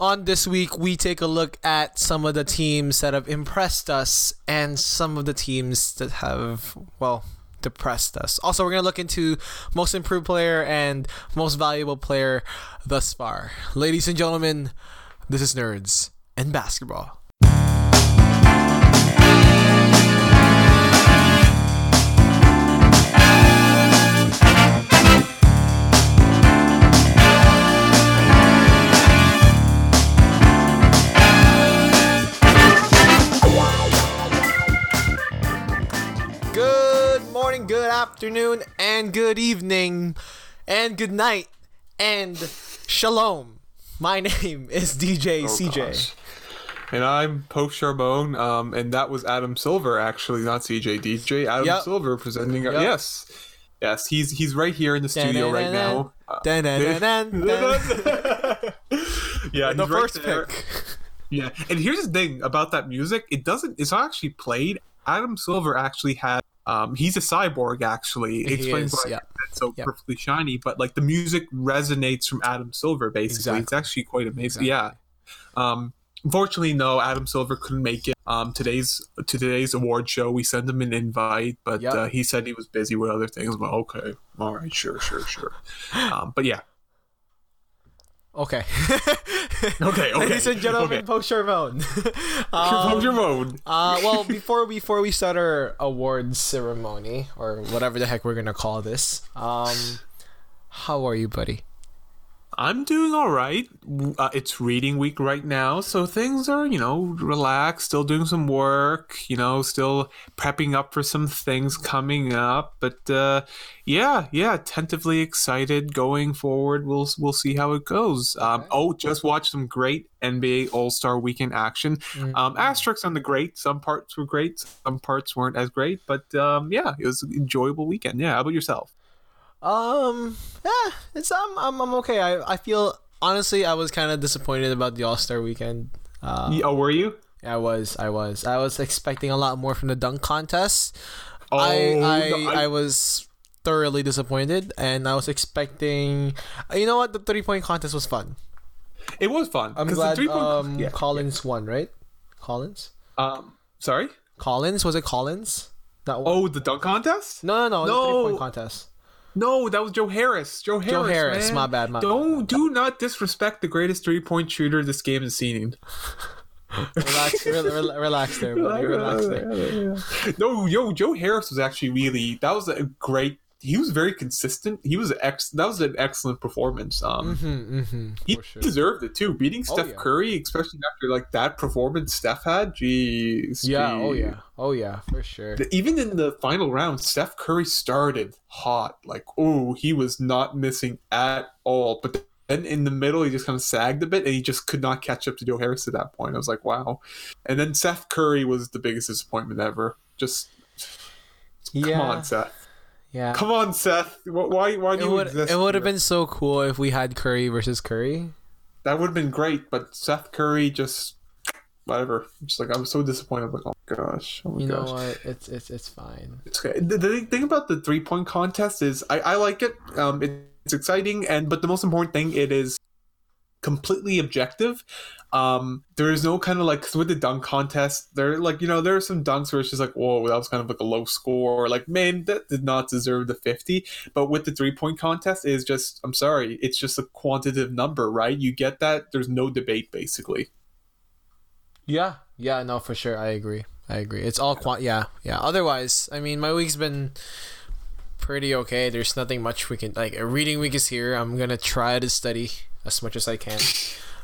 On this week, we take a look at some of the teams that have impressed us and some of the teams that have, well, depressed us. Also, we're going to look into most improved player and most valuable player thus far. Ladies and gentlemen, this is Nerds and Basketball. Afternoon, and good evening, and good night, and shalom. My name is DJ CJ. gosh. And I'm Pope Charbonne, um, and that was Adam Silver, actually, not CJ DJ. Adam Yep. Silver presenting. Our, yes, yes, he's he's right here in the studio right now. Yeah, The first pick. Yeah, and here's the thing about that music: it doesn't. It's not actually played. Adam Silver actually had. Um, he's a cyborg, actually. He Explains is, why yeah. it's so Yep. perfectly shiny. But like the music resonates from Adam Silver. Basically, it's actually quite amazing. Exactly. Yeah. Um, unfortunately, no, Adam Silver couldn't make it. Um, today's to today's award show, we sent him an invite, but Yep. uh, he said he was busy with other things. Well, okay, all right, sure, sure, sure. um, but yeah, Okay. Okay, okay, Ladies and gentlemen, okay. Post Charbonne. Hold your mode. Uh, well, before before we start our awards ceremony or whatever the heck we're gonna call this, um, how are you, buddy? I'm doing all right. Uh, it's reading week right now, so things are, you know, relaxed. Still doing some work, you know, still prepping up for some things coming up. But uh, yeah, yeah, tentatively excited going forward. We'll we'll see how it goes. Um, Okay. oh, just watched some great NBA All Star Weekend action. Mm. Um, asterisks on the great. Some parts were great, some parts weren't as great. But um, yeah, it was an enjoyable weekend. Yeah, how about yourself? Um, yeah, it's I'm I'm, I'm okay. I I feel honestly I was kind of disappointed about the All Star Weekend. Uh, oh, were you? I was I was I was expecting a lot more from the dunk contest. Oh, I I, no, I was thoroughly disappointed, and I was expecting. You know what? The three point contest was fun. It was fun. I'm the glad three-point- um, yeah, Collins won, right? Collins. Um, sorry. Collins was it Collins? That one? Oh, the dunk contest? no, no, no, the no. three point contest. No, that was Joe Harris. Joe Harris. Joe Harris, man. my bad, my Don't do not disrespect the greatest three point shooter this game has seen. Relax, re- re- relax there, buddy. Relax there. No, yo, Joe Harris was actually really that was a great. He was very consistent. He was ex. That was an excellent performance. Um, Mm-hmm, mm-hmm, he sure. deserved it too. Beating Oh, Steph yeah. Curry, especially after like that performance Steph had. Jeez. Yeah. Oh yeah. Oh yeah. For sure. Even in the final round, Steph Curry started hot. Like, oh, he was not missing at all. But then in the middle, he just kind of sagged a bit, and he just could not catch up to Joe Harris at that point. I was like, wow. And then Seth Curry was the biggest disappointment ever. Just come Yeah. on, Seth. Yeah. Come on, Seth. Why? Why do It you would exist? it would have been so cool if we had Curry versus Curry. that would have been great. But Seth Curry just whatever. Just like I'm so disappointed. Like, oh my gosh. Oh my You know what? It's it's it's fine. It's okay. The, the thing about the three point contest is I, I like it. Um, it, it's exciting, and but the most important thing it is completely objective. Um, there is no kind of like with the dunk contest. There like you know there are some dunks where it's just like whoa that was kind of like a low score. Or, like man that did not deserve the fifty. But with the three point contest is just I'm sorry it's just a quantitative number right. You get that. There's no debate basically. Yeah. Yeah. No, for sure. I agree. I agree. It's all quant. Yeah. Yeah. Otherwise, I mean, my week's been pretty okay. There's nothing much we can like. A reading week is here. I'm gonna try to study as much as I can.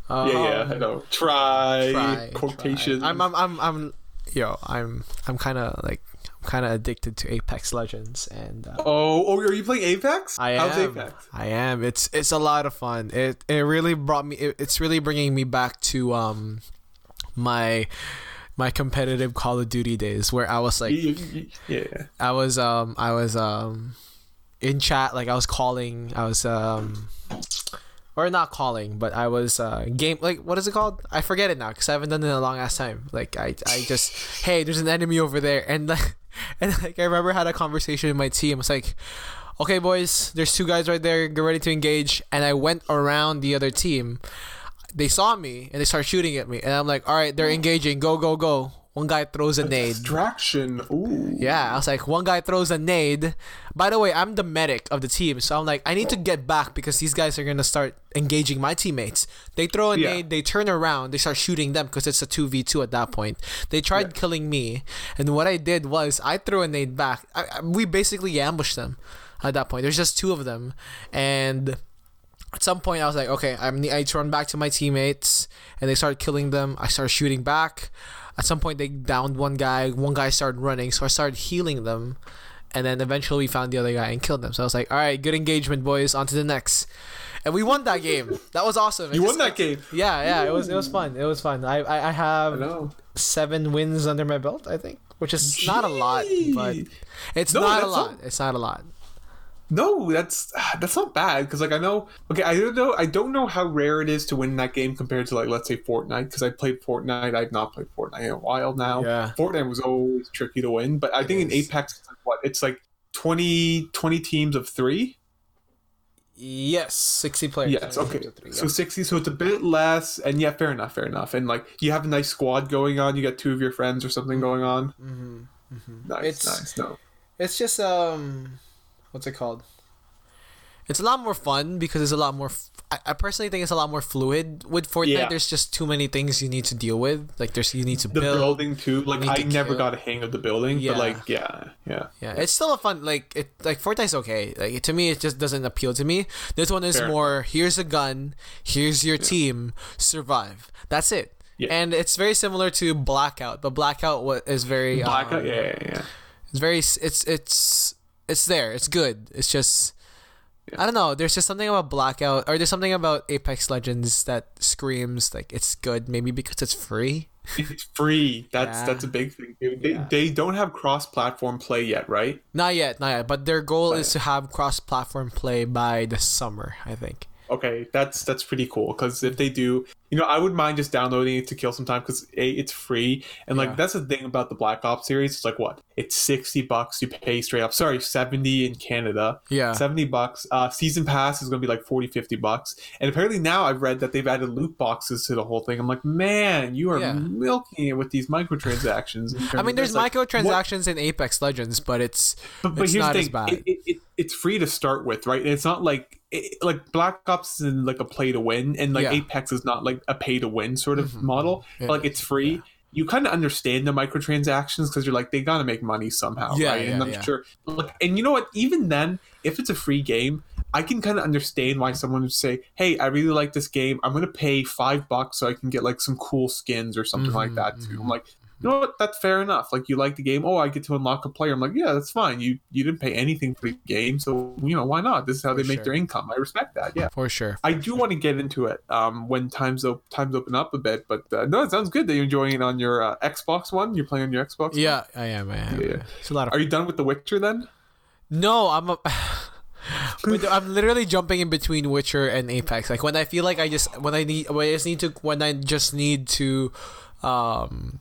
Um, yeah, yeah, I know. Try, try, quotation. try. I'm, I'm, I'm, I'm, yo, I'm, I'm kind of like, I'm kind of addicted to Apex Legends, and uh, Oh, oh, are you playing Apex? I How's am. Apex? I am. It's, it's a lot of fun. It, it really brought me. It, it's really bringing me back to um, my, my competitive Call of Duty days where I was like, yeah. I was um, I was um, in chat like I was calling. I was um. Or not calling, but I was uh, game like what is it called? I forget it now because I haven't done it in a long ass time. Like I, I just hey, there's an enemy over there, and like, and like I remember I had a conversation with my team. It's like, okay, boys, there's two guys right there. Get ready to engage. And I went around the other team. they saw me and they start shooting at me, and I'm like, all right, they're engaging. Go go go. One guy throws a nade. Distraction. Ooh. Yeah, I was like, one guy throws a nade. By the way, I'm the medic of the team, so I'm like, I need to get back because these guys are gonna start engaging my teammates. They throw a Yeah. nade, they turn around, they start shooting them because it's a two v two at that point. They tried killing me, and what I did was I threw a nade back. I, I- we basically ambushed them at that point. There's just two of them, and at some point I was like, okay, I'm, I need to run back to my teammates, and they started killing them. I started shooting back. At some point, they downed one guy. One guy started running, so I started healing them, and then eventually we found the other guy and killed them. So I was like, all right, good engagement, boys. On to the next, and we won that game. That was awesome. You won that game. Yeah, yeah, it was it was fun. It was fun. I I, I have seven wins under my belt, I think, which is not a lot, but it's No, not a lot. not- It's not a lot. No, that's that's not bad because like I know. Okay, I don't know. I don't know how rare it is to win that game compared to like let's say Fortnite because I played Fortnite. I've not played Fortnite in a while now. Yeah. Fortnite was always tricky to win, but I think in. Apex, it's like, what it's like 20, 20 teams of three. Yes, sixty players. Yes, okay. Three, So sixty, so it's a bit less, and yeah, fair enough, fair enough. And like you have a nice squad going on. You got two of your friends or something going on. Mm-hmm. Nice, It's- nice. No, It's just um, what's it called? It's a lot more fun because it's a lot more. F- I, I personally think it's a lot more fluid with Fortnite. Yeah. There's just too many things you need to deal with. Like there's you need to build the build. building too. Like I to never kill. got a hang of the building, Yeah. but like yeah, yeah. Yeah, it's still a fun like it like Fortnite's okay. Like to me, it just doesn't appeal to me. This one is Fair. more. Here's a gun. Here's your team. Survive. That's it. Yeah. And it's very similar to Blackout, but Blackout wa- is very Blackout, um, yeah, yeah, yeah. It's very. It's it's it's there. It's good. It's just. I don't know. There's just something about Blackout, or there's something about Apex Legends that screams like it's good. Maybe because it's free. It's free. That's Yeah. that's a big thing. Dude. They, Yeah. they don't have cross-platform play yet, right? Not yet, not yet. But their goal Not is to have cross-platform play by the summer. I think. Okay, that's that's pretty cool. Because if they do, you know, I would mind just downloading it to kill some time because a it's free and like Yeah. that's the thing about the Black Ops series. It's like what it's sixty bucks you pay straight up. Sorry, seventy in Canada. Yeah. 70 bucks. Uh, season pass is going to be like 40, 50 bucks. And apparently now I've read that they've added loot boxes to the whole thing. I'm like, man, you are Yeah. milking it with these microtransactions. I mean, there's this. Like, what- microtransactions in Apex Legends, but it's but, but it's here's not the as thing: bad. It, it, it, it's free to start with, right? And it's not like it, like Black Ops is like a play to win, and like Yeah. Apex is not like a pay to win sort of Mhm. model. Yeah, like it's free. You kind of understand the microtransactions because you're like they gotta make money somehow, Yeah, right? and I'm yeah. sure. Look, and you know what? Even then, if it's a free game, I can kind of understand why someone would say, "Hey, I really like this game. I'm gonna pay five bucks so I can get like some cool skins or something like Mhm, that too." mhm. I'm like, you know what? That's fair enough. Like you like the game. Oh, I get to unlock a player. I'm like, yeah, that's fine. You you didn't pay anything for the game, so you know why not? This is how For they make sure. their income. I respect that. Yeah. for sure. I do want to get into it um, when times op- times open up a bit, but uh, no, it sounds good that you're enjoying it on your uh, Xbox One. You're playing on your Xbox. One? Yeah, I am. I am. Yeah. It's a lot of. Are you done with The Witcher then? No, I'm a. but I'm literally jumping in between Witcher and Apex. Like when I feel like I just when I need when I just need to when I just need to, um,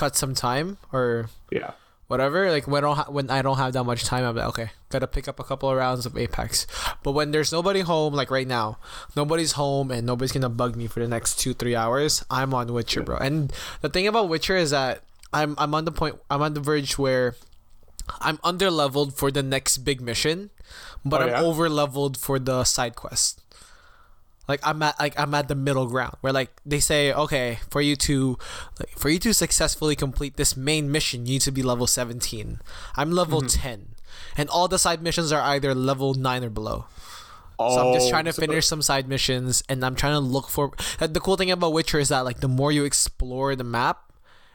cut some time or Yeah. whatever. Like when I don't ha- when I don't have that much time, I'm like, okay, gotta pick up a couple of rounds of Apex. But when there's nobody home, like right now, nobody's home and nobody's gonna bug me for the next two three hours. I'm on Witcher, bro. And the thing about Witcher is that I'm I'm on the point I'm on the verge where I'm under leveled for the next big mission, but Oh, I'm over leveled for the side quest. Like I'm at like I'm at the middle ground where like they say okay for you to like for you to successfully complete this main mission you need to be level 17. I'm level Mm-hmm. 10 and all the side missions are either level 9 or below. Oh, So I'm just trying to Oh, finish some side missions and I'm trying to look for the cool thing about Witcher is that like the more you explore the map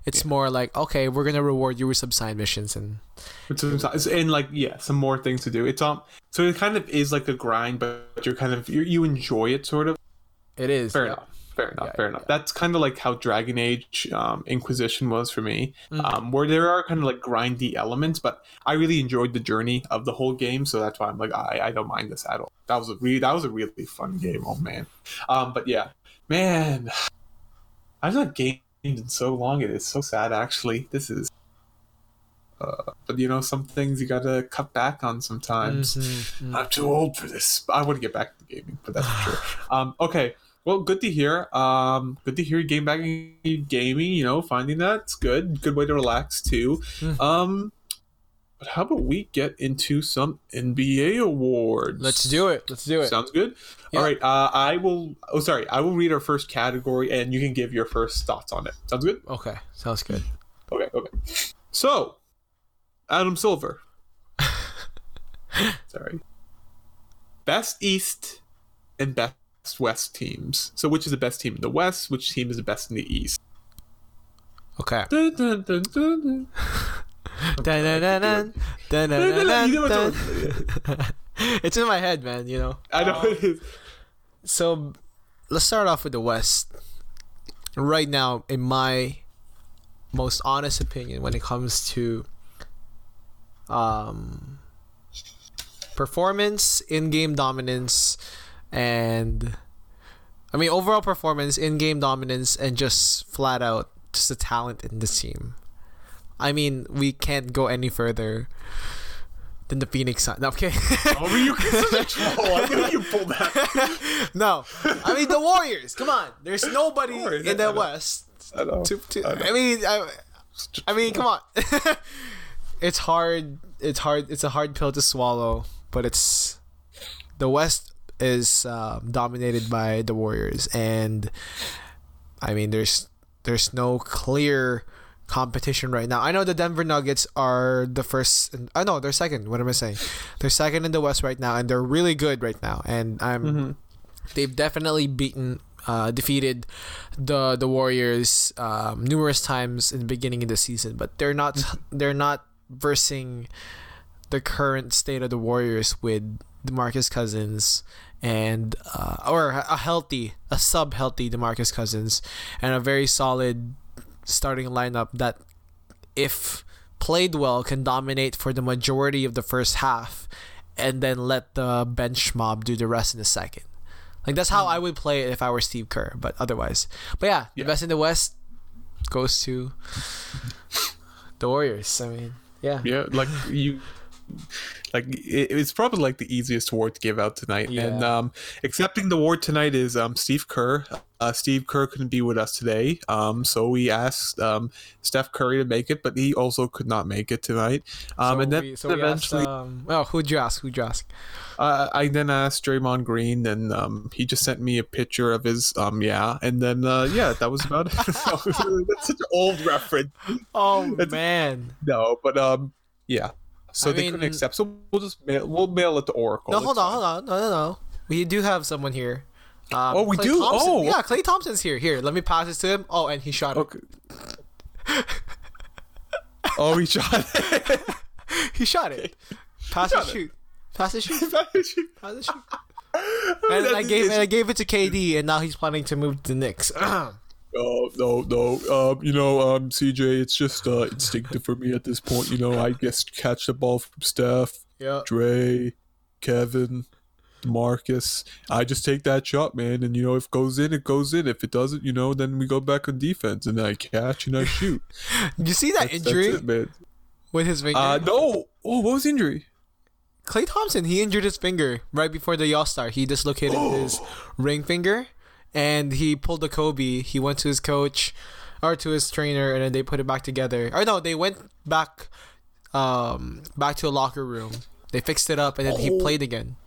it's more like okay we're going to reward you with some side missions and and like yeah, some more things to do. It's um, so it kind of is like a grind, but you're kind of you you enjoy it sort of. it is Fair yeah. enough. Fair enough. Yeah, fair yeah, enough. That's kind of like how Dragon Age um, Inquisition was for me, Mm. um, where there are kind of like grindy elements, but I really enjoyed the journey of the whole game, so that's why I'm like I, I don't mind this at all. That was a really that was a really fun game. Oh man, um, but yeah, man, I've not gamed in so long. It is so sad actually. This is. Uh, but you know, some things you gotta cut back on sometimes. Mhm, mhm. I'm too old for this. I want to get back to gaming, but that's for sure. Um, okay, Well, good to hear. Um, good to hear getting back in gaming. You know, finding that it's good. Good way to relax too. Mm. Um, but how about we get into some NBA awards? Let's do it. Let's do it. Sounds good. Yeah. All right. Uh, I will. Oh, sorry. I will read our first category, and you can give your first thoughts on it. Sounds good. Okay, sounds good. Okay. Okay. So, Adam Silver. sorry. Best East and best West teams. So, which is the best team in the West? Which team is the best in the East? Okay. Dun, dun, dun, It's in my head, man. You know. I know it is. So, let's start off with the West. Right now, in my most honest opinion, when it comes to um, performance, in-game dominance, and I mean overall performance, in-game dominance, and just flat out just the talent in this team. I mean, we can't go any further than the Phoenix Suns. No, okay. Oh, you such a troll. I knew you pulled that. no, I mean the Warriors. Come on, there's nobody Warriors, in I the know. West. I know. To, to, I know. I mean, I, I mean, come on. it's hard. It's hard. It's a hard pill to swallow, but it's the West is um, dominated by the Warriors, and I mean, there's there's no clear competition right now. I know the Denver Nuggets are the first. I know they're second. What am I saying? They're second in the West right now, and they're really good right now. And I'm they've definitely beaten uh, defeated the the Warriors um, numerous times in the beginning of the season, but they're not they're not versing the current state of the Warriors with DeMarcus Cousins and uh, or a healthy a sub healthy DeMarcus Cousins and a very solid starting lineup that if played well can dominate for the majority of the first half and then let the bench mob do the rest in the second. Like that's how I would play it if I were Steve Kerr, but otherwise. But yeah, the best in the West goes to the Warriors. I mean, yeah. Yeah, like you, like it, it's probably like the easiest award to give out tonight. And um, accepting the award tonight is um Steve Kerr. Uh, Steve Kerr couldn't be with us today, um, so we asked um Steph Curry to make it, but he also could not make it tonight. Um, So and then we- so we eventually, asked, um, oh, who'd you ask? Who'd you ask? uh, I then asked Draymond Green, and um, he just sent me a picture of his um, yeah, and then uh, yeah, that was about it. That's such an old reference. Oh That's- man. No, but um, yeah. So I they mean- couldn't accept. So we'll just mail, we'll mail it to Oracle. No, hold on, hold on. No, no, no. We do have someone here. Um, Oh, we Klay do? Thompson. Oh. yeah, Klay Thompson's here. Here, let me pass this to him. Oh, and he shot it. Oh, he shot it. He shot it. Pass shot and it. shoot. Pass and shoot. Pass and shoot. And I gave and I gave it to KD, and now he's planning to move to the Knicks. Oh no, no. Um, you know, um, CJ, it's just uh, instinctive for me at this point. You know, I just catch the ball from Steph, yeah. Dre, Kevin, Marcus. I just take that shot, man, and you know, if it goes in, it goes in. If it doesn't, you know, then we go back on defense, and I catch and I shoot. You see that That's, injury that's it, man. with his finger? Uh, no. Oh, what was the injury? Klay Thompson, he injured his finger right before the All Star. He dislocated his ring finger, and he pulled the Kobe. He went to his coach or to his trainer, and then they put it back together. Or no, they went back, um, back to a locker room. They fixed it up, and then he Oh. played again.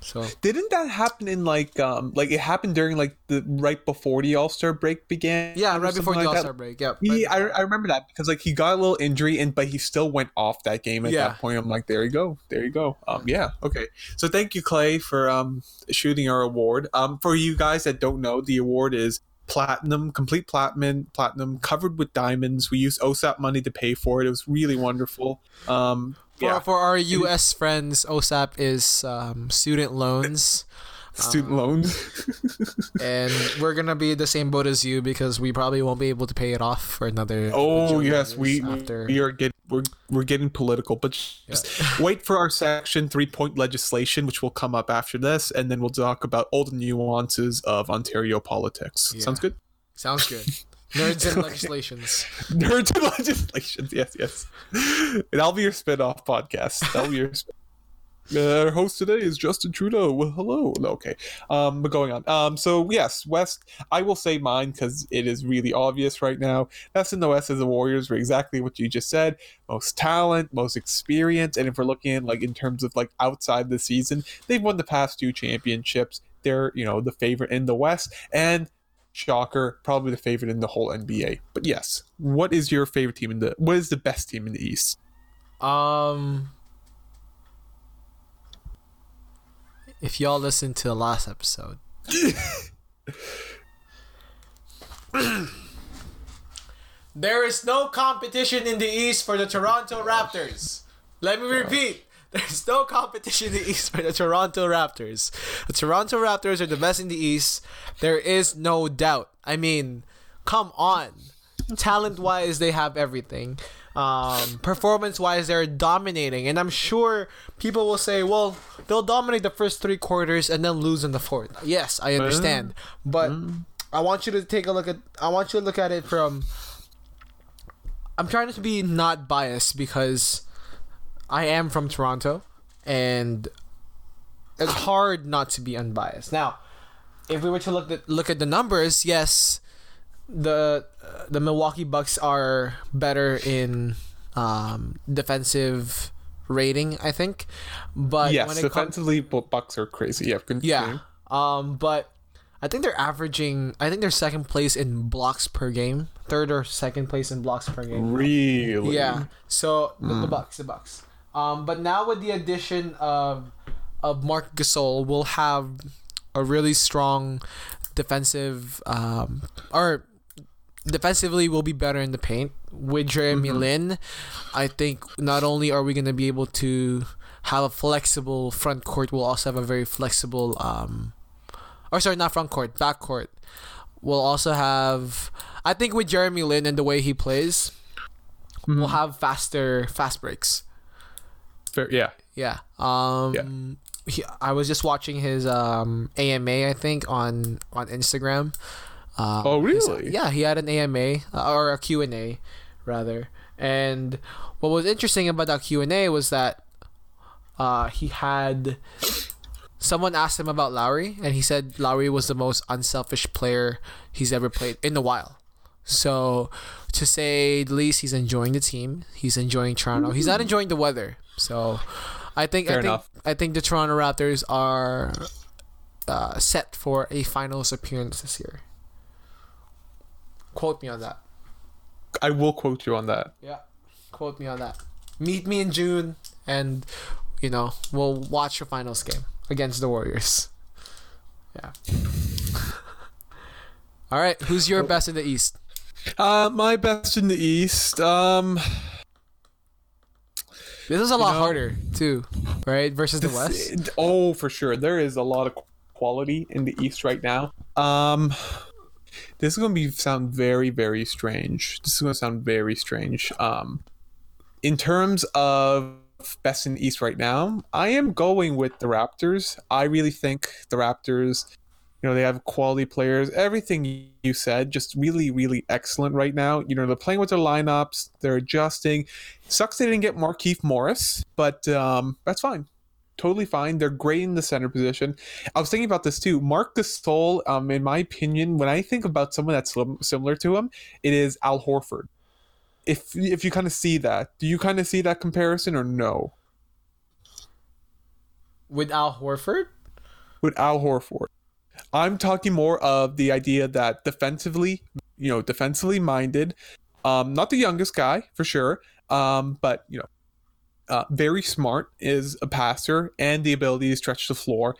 So Didn't that happen in like um like it happened during like the right before the All Star break began? yeah, right before the like All Star break. Yep. He, I, I remember that because like he got a little injury and but he still went off that game at Yeah. that point. I'm like, there you go, there you go. Um, yeah, okay. So thank you, Klay, for um shooting our award. Um, for you guys that don't know, the award is platinum, complete platinum, platinum covered with diamonds. We used OSAP money to pay for it. It was really wonderful. Um, For, yeah, for our U.S. friends, OSAP is um, student loans. student uh, loans. and we're gonna be the same boat as you because we probably won't be able to pay it off for another. Oh yes, we after. we are getting we're, we're getting political, but just wait for our section three point legislation, which will come up after this, and then we'll talk about all the nuances of Ontario politics. Yeah. Sounds good. Sounds good. Nerds and legislations. Nerds and legislations. Yes, yes. That'll be your spin off podcast. That'll be your. Spin- Uh, our host today is Justin Trudeau. Well, hello. No, Okay. Um, but going on. Um, so yes, West. I will say mine because it is really obvious right now. That's in the West as the Warriors were exactly what you just said. Most talent, most experience, and if we're looking like in terms of like outside the season, they've won the past two championships. They're you know the favorite in the West, and shocker, probably the favorite in the whole NBA. But yes, what is your favorite team in the? What is the best team in the East? Um, if y'all listened to the last episode, there is no competition in the East for the Toronto Raptors. Let me repeat. There's no competition in the East for the Toronto Raptors. The Toronto Raptors are the best in the East. There is no doubt. I mean, come on. Talent wise, they have everything. Um, performance wise, they're dominating. And I'm sure people will say, well, they'll dominate the first three quarters and then lose in the fourth. Yes, I understand. But I want you to take a look at I want you to look at it from I'm trying to be not biased because I am from Toronto and it's hard not to be unbiased. Now, if we were to look at look at the numbers, yes, the uh, the Milwaukee Bucks are better in um, defensive rating, I think. But yes, when it comes defensively, Bu- Bucks are crazy. Yeah, continue. yeah. Um, but I think they're averaging. I think they're second place in blocks per game, third or second place in blocks per game. Really? Yeah. So the, the Bucks, the Bucks. Um, but now with the addition of of Marc Gasol, we'll have a really strong defensive um, or defensively we'll be better in the paint with Jeremy Lin. I think not only are we going to be able to have a flexible front court, we'll also have a very flexible um or sorry, not front court, back court. We'll also have I think with Jeremy Lin and the way he plays, we'll have faster fast breaks. Fair, yeah. Yeah. Um He, I was just watching his um AMA I think on on Instagram. Um, Oh, his- really? yeah, he had an AMA uh, or a Q&A rather. And what was interesting about that Q&A was that uh he had someone asked him about Lowry and he said Lowry was the most unselfish player he's ever played in a while. So to say the least, he's enjoying the team. He's enjoying Toronto. He's not enjoying the weather. So I think Fair I think enough. I think the Toronto Raptors are uh, set for a finals appearance this year. Quote me on that. I will quote you on that. Yeah. Quote me on that. Meet me in June and you know, we'll watch your finals game against the Warriors. Yeah. All right, who's your best in the East? Uh, my best in the East. Um, This is a lot know, harder too, right? Versus the West. Oh, for sure. There is a lot of quality in the East right now. Um, this is going to be sound very, very strange. This is going to sound very strange. Um, in terms of best in the East right now, I am going with the Raptors. I really think the Raptors. You know, they have quality players. Everything you said, just really, really excellent right now. You know, they're playing with their lineups. They're adjusting. Sucks they didn't get Markieff Morris, but um, that's fine. Totally fine. They're great in the center position. I was thinking about this too. Marc Gasol, um, in my opinion, when I think about someone that's similar to him, it is Al Horford. If if you kind of see that, do you kind of see that comparison or no? With Al Horford? With Al Horford, I'm talking more of the idea that defensively, you know, defensively minded, um, not the youngest guy for sure, um, but you know, uh, very smart is a passer and the ability to stretch the floor.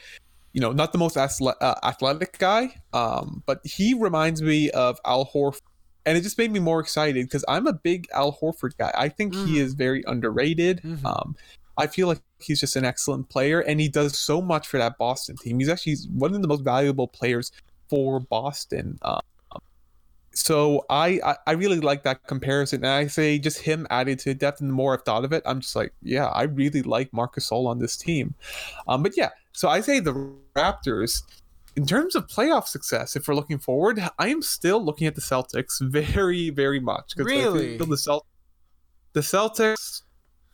You know, not the most athle- uh, athletic guy, um, but he reminds me of Al Horford. And it just made me more excited because I'm a big Al Horford guy. I think he Mm. is very underrated. Mhm. Um, I feel like he's just an excellent player, and he does so much for that Boston team. He's actually one of the most valuable players for Boston. Um, so I, I I really like that comparison, and I say just him added to depth. And the more I've thought of it, I'm just like, yeah, I really like Marc Gasol on this team. Um, but yeah, so I say the Raptors. In terms of playoff success, if we're looking forward, I am still looking at the Celtics very, very much. Really? the Celt- the Celtics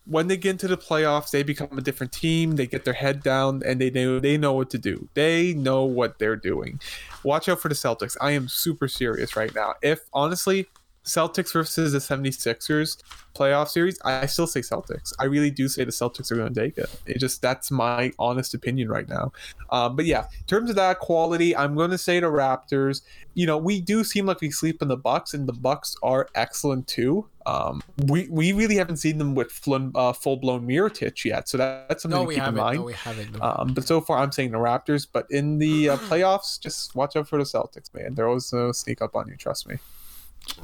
when they get into the playoffs, they become a different team. They get their head down and they know they know what to do. They know what they're doing. Watch out for the Celtics. I am super serious right now. If honestly, Celtics versus the 76ers playoff series, I still say Celtics. I really do say the Celtics are going to take it. It just that's my honest opinion right now. Um, but yeah, in terms of that quality, I'm going to say the Raptors. You know, we do seem like we sleep in the Bucks, and the Bucks are excellent too. Um, we we really haven't seen them with full, uh, full blown Mirotic yet, so that, that's something No, to keep in haven't. mind. No, we haven't. Um, but so far, I'm saying the Raptors. But in the uh, playoffs, just watch out for the Celtics, man. They're always going to sneak up on you. Trust me.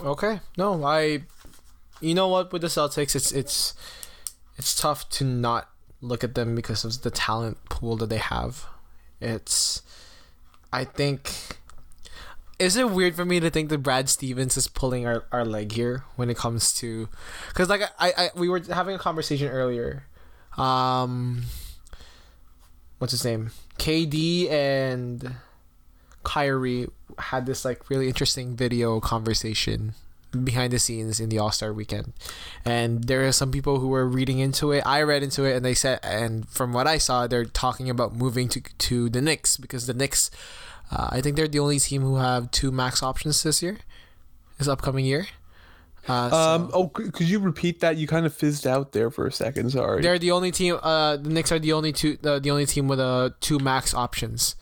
Okay. No, I. You know what? With the Celtics, it's it's it's tough to not look at them because of the talent pool that they have. It's. I think. Is it weird for me to think that Brad Stevens is pulling our, our leg here when it comes to, because like I, I we were having a conversation earlier, um, what's his name, KD and Kyrie had this like really interesting video conversation behind the scenes in the All Star weekend, and there are some people who were reading into it. I read into it, and they said, and from what I saw, they're talking about moving to to the Knicks because the Knicks, uh, I think they're the only team who have two max options this year, this upcoming year. Uh, so Um, oh, could you repeat that? You kind of fizzed out there for a second. Sorry. they're the only team. Uh, the Knicks are the only two, uh, the only team with uh, two max options.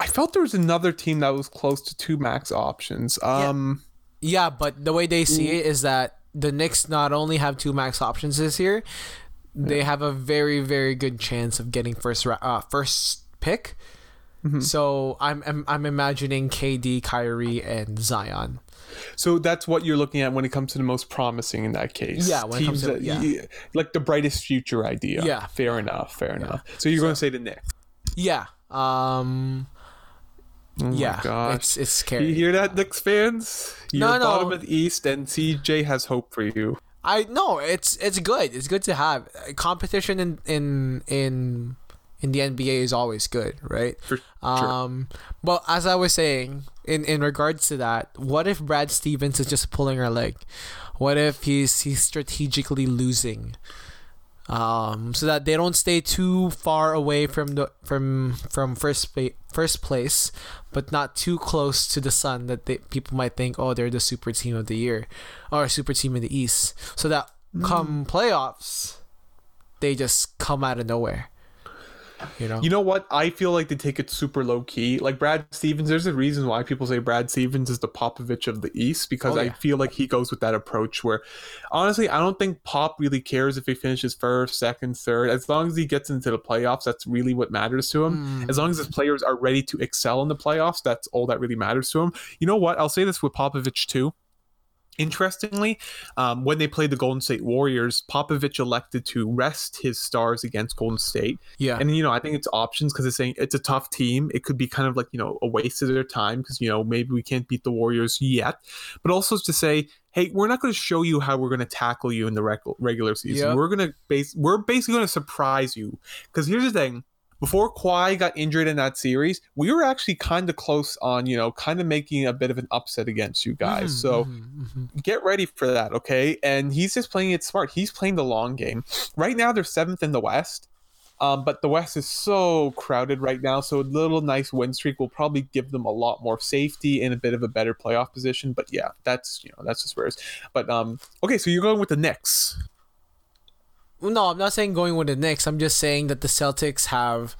I felt there was another team that was close to two max options. Um, Yeah, but the way they see it is that the Knicks not only have two max options this year, they have a very very good chance of getting first uh, first pick. So I'm, I'm I'm imagining KD, Kyrie, and Zion. so that's what you're looking at when it comes to the most promising in that case. Yeah, when it comes to- that- yeah. like the brightest future idea. Yeah. fair enough. Fair enough. So you're going to say the Knicks. Yeah. Um. Oh yeah. gosh. It's it's You scary. hear that, Knicks fans? You're No, no. bottom of the East, and CJ has hope for you. I no. It's it's good. It's good to have competition in in in in the NBA is always good, right? For sure. Um, but as I was saying, in in regards to that, what if Brad Stevens is just pulling our leg? What if he's he's strategically losing? Um, so that they don't stay too far away from the from from first pa- first place, but not too close to the sun that they, people might think, oh, they're the super team of the year, or super team in the East. So that come playoffs, they just come out of nowhere. You know. You know what? I feel like they take it super low key. Like Brad Stevens, there's a reason why people say Brad Stevens is the Popovich of the East because Oh, I feel like he goes with that approach where honestly, I don't think Pop really cares if he finishes first, second, third. As long as he gets into the playoffs, that's really what matters to him. Mm. As long as his players are ready to excel in the playoffs, that's all that really matters to him. You know what? I'll say this with Popovich too. Interestingly, um, when they played the Golden State Warriors, Popovich elected to rest his stars against Golden State. yeah. And you know, I think it's options because it's saying it's a tough team. It could be kind of like you know a waste of their time because you know maybe we can't beat the Warriors yet, but also to say, hey, we're not going to show you how we're going to tackle you in the reg- regular season. Yep. We're going to base, we're basically going to surprise you because here's the thing. Before Kawhi got injured in that series, we were actually kind of close on, you know, kind of making a bit of an upset against you guys. Mhm, So mhm, mhm. get ready for that, okay? And he's just playing it smart. He's playing the long game. Right now, they're seventh in the West, um, but the West is so crowded right now. So a little nice win streak will probably give them a lot more safety and a bit of a better playoff position. But yeah, that's you know that's just where it is. But um, okay, so you're going with the Knicks. No, I'm not saying going with the Knicks. I'm just saying that the Celtics have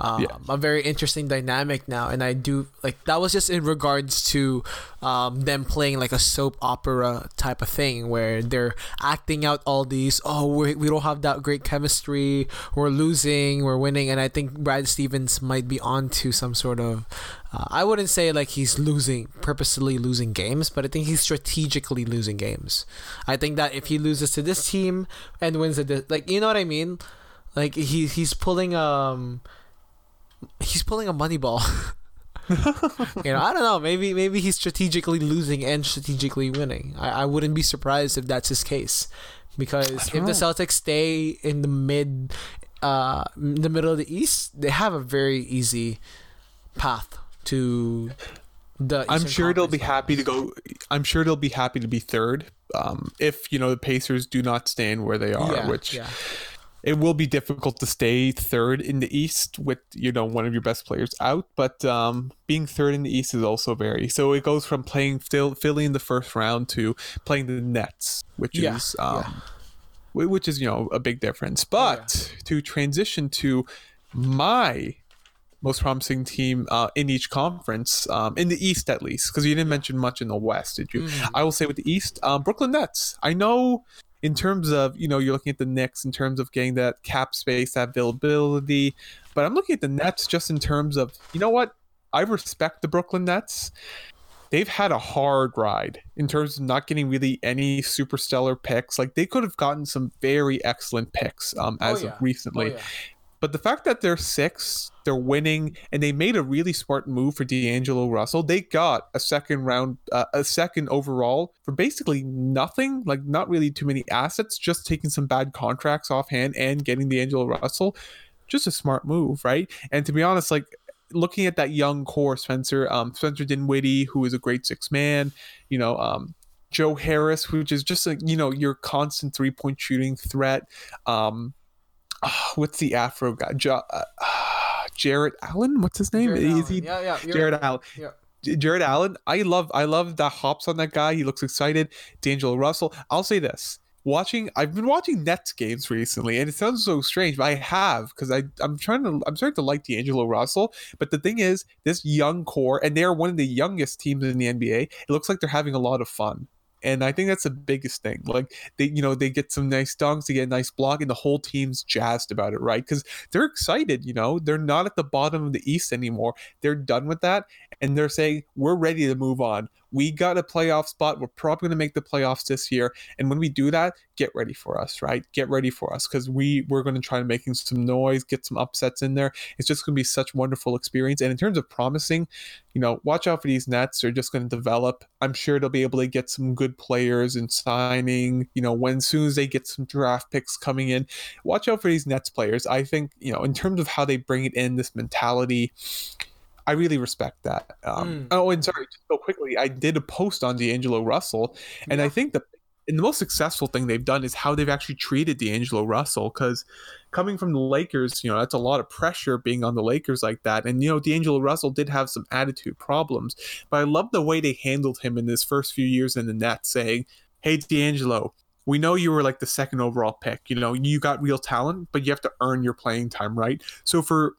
um, Yeah. a very interesting dynamic now, and I do like that was just in regards to um, them playing like a soap opera type of thing where they're acting out all these. Oh, we we don't have that great chemistry. We're losing. We're winning, and I think Brad Stevens might be onto some sort of. Uh, I wouldn't say like he's losing purposely losing games, but I think he's strategically losing games. I think that if he loses to this team and wins at this, like you know what I mean, like he he's pulling um he's pulling a money ball. you know, I don't know. Maybe maybe he's strategically losing and strategically winning. I, I wouldn't be surprised if that's his case, because if don't the. Celtics stay in the mid, uh, the middle of the East, they have a very easy path to the. I'm Eastern sure they'll be happy to go. I'm sure they'll be happy to be third. um, if you know the Pacers do not stand where they are, yeah, which yeah. It will be difficult to stay third in the East with you know one of your best players out. But um, being third in the East is also very so. It goes from playing Phil- Philly in the first round to playing the Nets, which Yeah, is um, whi- which is you know a big difference. Oh, yeah. But to transition to my most promising team uh, in each conference, um, in the East at least, because you didn't mention much in the West, did you? Mm. I will say with the East, um, Brooklyn Nets. I know in terms of you know you're looking at the Knicks in terms of getting that cap space, that availability, but I'm looking at the Nets just in terms of you know what I respect the Brooklyn Nets. They've had a hard ride in terms of not getting really any super stellar picks. Like they could have gotten some very excellent picks um, Oh, as yeah. of recently. Oh, yeah. But the fact that they're six, they're winning, and they made a really smart move for D'Angelo Russell. They got a second round, uh, a second overall for basically nothing, like not really too many assets, just taking some bad contracts offhand and getting D'Angelo Russell. Just a smart move, right? And to be honest, like looking at that young core, Spencer, um, Spencer Dinwiddie, who is a great six man, you know, um, Joe Harris, which is just like you know your constant three point shooting threat. Um, ah, what's the Afro guy? Jo- uh, Jarrett Allen. What's his name? Jarrett Is Allen. he yeah, yeah. Jarrett right. Allen? Yeah. Jarrett Allen. I love. I love the hops on that guy. He looks excited. D'Angelo Russell. I'll say this. Watching, I've been watching Nets games recently, and it sounds so strange, but I have because I I'm trying to I'm starting to like D'Angelo Russell. But the thing is, this young core, and they are one of the youngest teams in the NBA. It looks like they're having a lot of fun and I think that's the biggest thing. Like they, you know, they get some nice dunks, they get a nice block, and the whole team's jazzed about it, right? Because they're excited. You know, they're not at the bottom of the East anymore. They're done with that, and they're saying we're ready to move on. We got a playoff spot. We're probably going to make the playoffs this year, and when we do that, get ready for us, right? Get ready for us because we we're going to try making some noise, get some upsets in there. It's just going to be such wonderful experience. And in terms of promising, you know, watch out for these Nets. They're just going to develop. I'm sure they'll be able to get some good players and signing. You know, when soon as they get some draft picks coming in, watch out for these Nets players. I think you know, in terms of how they bring it in, this mentality. I really respect that. Um, Mm. Oh, and sorry, just so quickly, I did a post on D'Angelo Russell, and I think the and the most successful thing they've done is how they've actually treated D'Angelo Russell. Because coming from the Lakers, you know, that's a lot of pressure being on the Lakers like that. And, you know, D'Angelo Russell did have some attitude problems, but I love the way they handled him in his first few years in the Nets, saying, Hey, D'Angelo, we know you were like the second overall pick. You know, you got real talent, but you have to earn your playing time, right? So for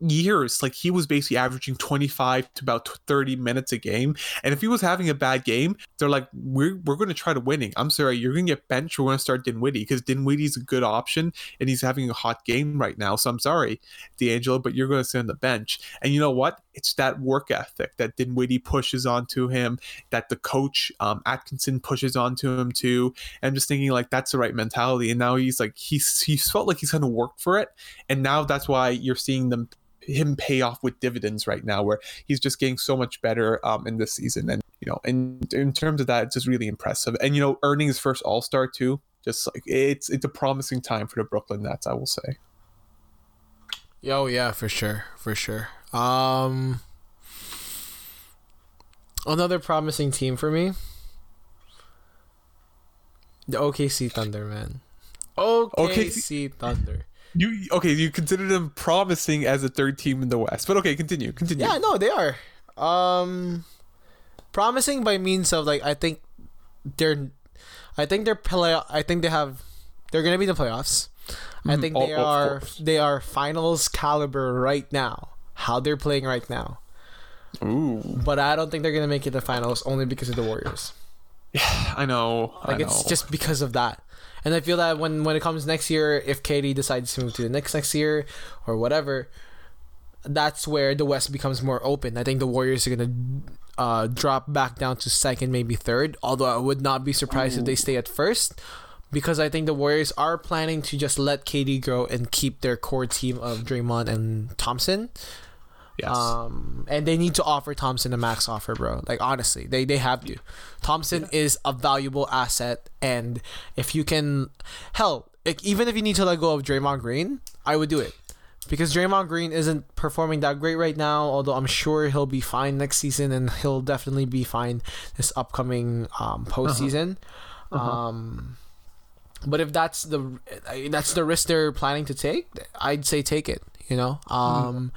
years, like he was basically averaging 25 to about 30 minutes a game. And if he was having a bad game, they're like, we're, we're going to try to winning. I'm sorry, you're going to get benched. We're going to start Dinwiddie because Dinwiddie's a good option and he's having a hot game right now. So I'm sorry, D'Angelo, but you're going to sit on the bench. And you know what? It's that work ethic that Dinwiddie pushes onto him, that the coach, um, Atkinson, pushes onto him too. And I'm just thinking, like, that's the right mentality. And now he's like, he's, he's felt like he's going to work for it. And now that's why you're seeing them him pay off with dividends right now where he's just getting so much better um, in this season and you know and in terms of that it's just really impressive and you know earning his first all-star too just like it's it's a promising time for the brooklyn nets i will say Oh yeah, for sure, for sure. Um, another promising team for me. The OKC Thunder, man. OKC Thunder. You okay you consider them promising as a third team in the west but okay continue continue Yeah, no, they are. Um, promising by means of like I think they're, I think they're play. I think they have, they're gonna be in the playoffs. I Mhm, think they are they are finals caliber right now. How they're playing right now, ooh but I don't think they're gonna make it to the finals only because of the Warriors. Yeah, i know Like I it's know. just because of that. And I feel that when when it comes next year, if KD decides to move to the Knicks next year or whatever, that's where the West becomes more open. I think the Warriors are gonna uh, drop back down to second, maybe third. Although I would not be surprised if they stay at first, because I think the Warriors are planning to just let KD grow and keep their core team of Draymond and Thompson. Yes Um, and they need to offer Thompson a max offer, bro. Like honestly, they they have to. Thompson is a valuable asset, and if you can, hell, like, even if you need to let go of Draymond Green, I would do it because Draymond Green isn't performing that great right now. Although I'm sure he'll be fine next season, and he'll definitely be fine this upcoming um, postseason. Uh-huh. Um, but if that's the that's the risk they're planning to take, I'd say take it. You know, um,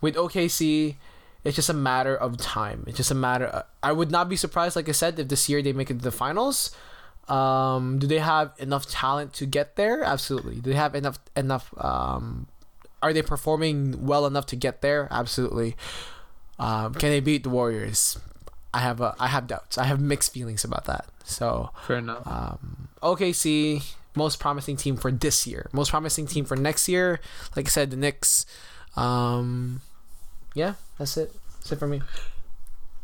with OKC, it's just a matter of time. It's just a matter. I would not be surprised, like I said, if this year they make it to the finals. Um, do they have enough talent to get there? Absolutely. Do they have enough enough? Um, are they performing well enough to get there? Absolutely. Um, can they beat the Warriors? I have a, I have doubts. I have mixed feelings about that. So Fair enough. um, OKC most promising team for this year. Most promising team for next year. Like I said, the Knicks. Um, yeah, that's it. That's it for me.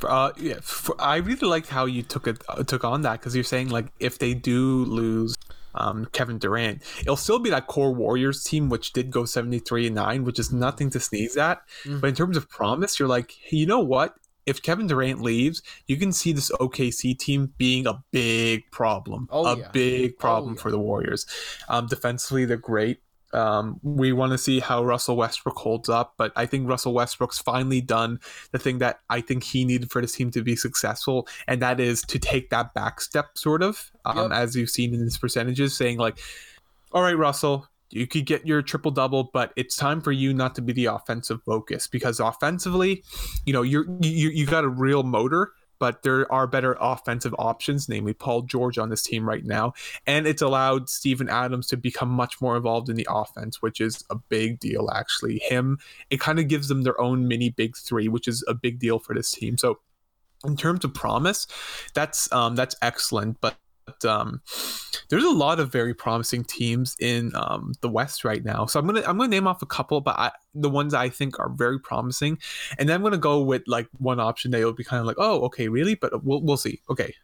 Uh, yeah, for, I really liked how you took it uh, took on that because you're saying like if they do lose um, Kevin Durant, it'll still be that core Warriors team which did go 73 and nine, which is nothing to sneeze at. Mm. But in terms of promise, you're like, hey, you know what? If Kevin Durant leaves, you can see this OKC team being a big problem, Oh, a yeah. big problem yeah. for the Warriors. Um, defensively, they're great. Um, we want to see how Russell Westbrook holds up, but I think Russell Westbrook's finally done the thing that I think he needed for this team to be successful, and that is to take that back step, sort of, um, Yep. as you've seen in his percentages, saying like, "All right, Russell, you could get your triple double, but it's time for you not to be the offensive focus because offensively, you know, you're you you got a real motor." But there are better offensive options, namely Paul George on this team right now and it's allowed Steven Adams to become much more involved in the offense, which is a big deal actually. Him, it kind of gives them their own mini big three, which is a big deal for this team. So in terms of promise, that's um that's excellent. But um, there's a lot of very promising teams in um, the West right now. So I'm gonna I'm gonna name off a couple, but I, the ones I think are very promising, and then I'm gonna go with like one option that you'll be kind of like, oh, okay, really, but we'll we'll see. Okay,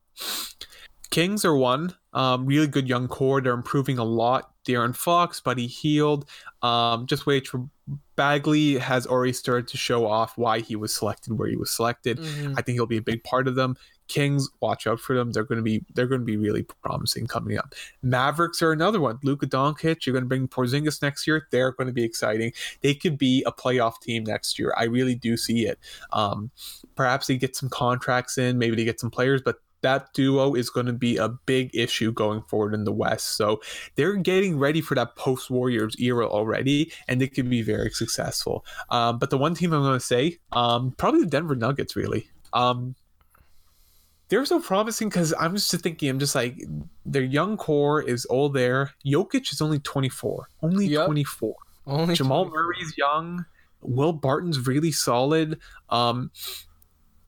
Kings are one. Um, really good young core. They're improving a lot. De'Aaron Fox, Buddy Hield. Um, just wait for Bagley has already started to show off why he was selected where he was selected. Mhm. I think he'll be a big part of them. Kings, watch out for them. They're going to be they're going to be really promising coming up. Mavericks are another one. Luka Doncic, you're going to bring Porzingis next year. They're going to be exciting. They could be a playoff team next year. I really do see it. Um, perhaps they get some contracts in, maybe they get some players, but that duo is going to be a big issue going forward in the West. So they're getting ready for that post Warriors era already, and they could be very successful. Um, but the one team I'm going to say, um, probably the Denver Nuggets, really. Um, they're so promising because I'm just thinking, I'm just like, their young core is all there. Jokic is only 24, only Yep. 24. Only Jamal 24. Murray's young. Will Barton's really solid. Um,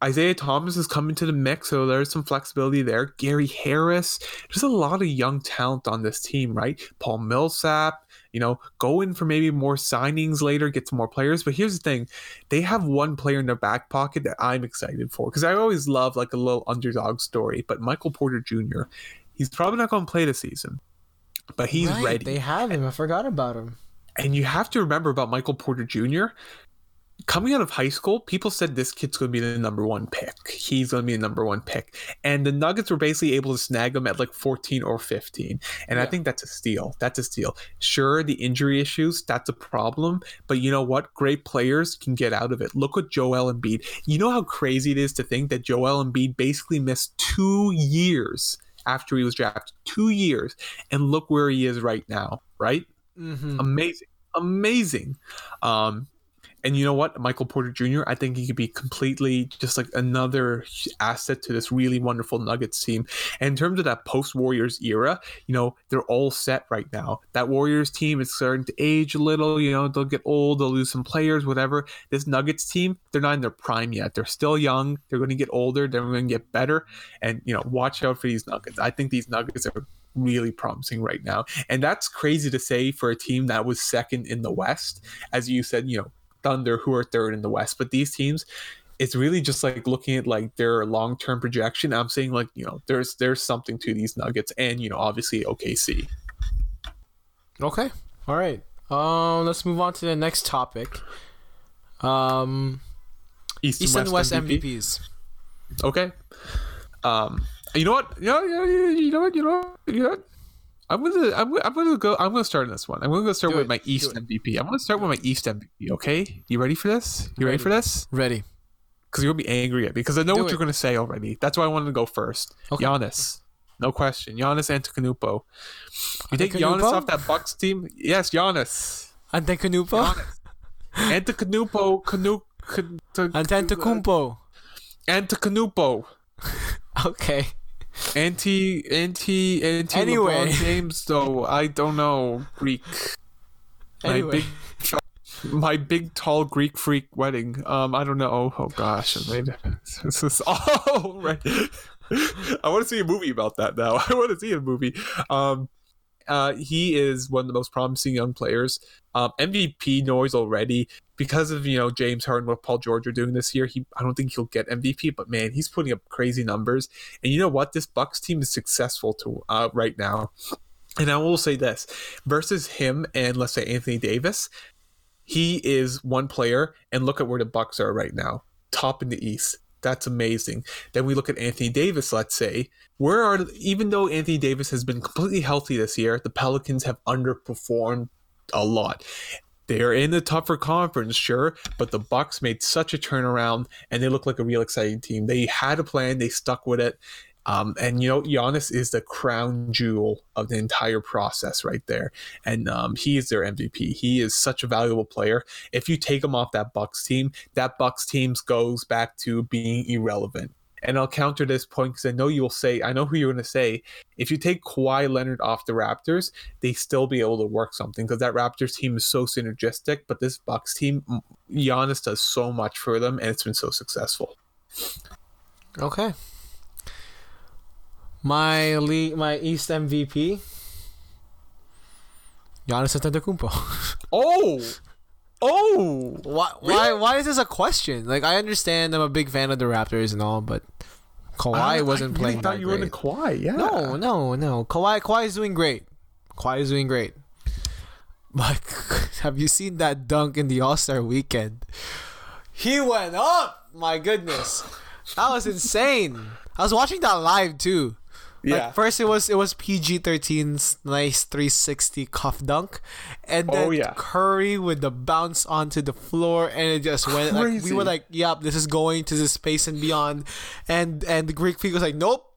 Isaiah Thomas is coming to the mix, so there's some flexibility there. Gary Harris, there's a lot of young talent on this team, right? Paul Millsap, you know, go in for maybe more signings later, get some more players. But here's the thing they have one player in their back pocket that I'm excited for because I always love like a little underdog story. But Michael Porter Jr., he's probably not going to play this season, but he's Right, ready. They have him. I forgot about him. And you have to remember about Michael Porter Jr. Coming out of high school, people said this kid's going to be the number one pick. He's going to be the number one pick. And the Nuggets were basically able to snag him at like 14 or 15. And I think that's a steal. That's a steal. Sure, the injury issues, that's a problem. But you know what? Great players can get out of it. Look at Joel Embiid. You know how crazy it is to think that Joel Embiid basically missed two years after he was drafted. Two years. And look where he is right now, right? Mm-hmm. amazing amazing um and you know what? Michael porter jr i think he could be completely just like another asset to this really wonderful nuggets team. And in terms of that post warriors era you know they're all set right now. That warriors team is starting to age a little you know they'll get old they'll lose some players whatever. This nuggets team they're not in their prime yet. They're still young they're going to get older they're going to get better. And you know watch out for these nuggets. I think these nuggets are really promising right now. And that's crazy to say for a team that was second in the West. As you said, you know, Thunder, who are third in the West. But these teams, it's really just like looking at like their long term projection. I'm saying like, you know, there's there's something to these nuggets and you know, obviously OKC. Okay. All right. Um, let's move on to the next topic. Um, East and East and West MVP. MVPs. Okay. Um you know what? You know, you know, you know what? You know what? You know what? I'm gonna I'm, gonna- I'm gonna go I'm gonna start on this one. I'm gonna go start Do with it. my East Do it. MVP. I'm gonna start with my East MVP. Okay, you ready for this? You ready, Ready. for this? Ready. Because you're gonna be angry at me because I know Do what it. you're gonna say already. That's why I wanted to go first. Okay. Giannis, no question. Giannis Antetokounmpo. You take? Giannis off that Bucks team? Yes, Giannis. Antetokounmpo. Antetokounmpo, Antetokounmpo. Antetokounmpo. Okay. Anti, anti, anti. Anyway. LeBron James, though I don't know Greek. My Anyway. big, my big tall Greek freak wedding. Um, I don't know. Oh gosh, I made this is oh right. I want to see a movie about that now. I want to see a movie. Um, uh, he is one of the most promising young players. Um, MVP noise already because of you know James Harden, what Paul George are doing this year. He, I don't think he'll get MVP, but man, he's putting up crazy numbers. And you know what? This Bucks team is successful to uh, right now. And I will say this versus him and let's say Anthony Davis, he is one player, and look at where the Bucks are right now, top in the East. That's amazing. Then we look at Anthony Davis. Let's say where are even though Anthony Davis has been completely healthy this year, the Pelicans have underperformed a lot. They're in a tougher conference, sure, but the Bucks made such a turnaround, and they look like a real exciting team. They had a plan, they stuck with it, um, and you know, Giannis is the crown jewel of the entire process right there, and um, he is their MVP. He is such a valuable player. If you take him off that Bucks team, that Bucks team goes back to being irrelevant. And I'll counter this point because I know you'll say, I know who you're going to say. If you take Kawhi Leonard off the Raptors, they still be able to work something because that Raptors team is so synergistic. But this Bucks team, Giannis does so much for them, and it's been so successful. Okay. My league, my East MVP. Giannis Antetokounmpo. Oh, oh, why? Why? Why is this a question? Like, I understand I'm a big fan of the Raptors and all, but Kawhi wasn't I playing really thought you were in great. Kawhi. Yeah. No, no, no. Kawhi, Kawhi is doing great. Kawhi is doing great. But have you seen that dunk in the All Star weekend? He went up. My goodness, that was insane. I was watching that live too. Like, Yeah. first it was it was PG 13's nice 360 cuff dunk, and then Oh, yeah. Curry with the bounce onto the floor, and it just went like we were like, "Yep, this is going to the space and beyond," and and the Greek freak was like, "Nope."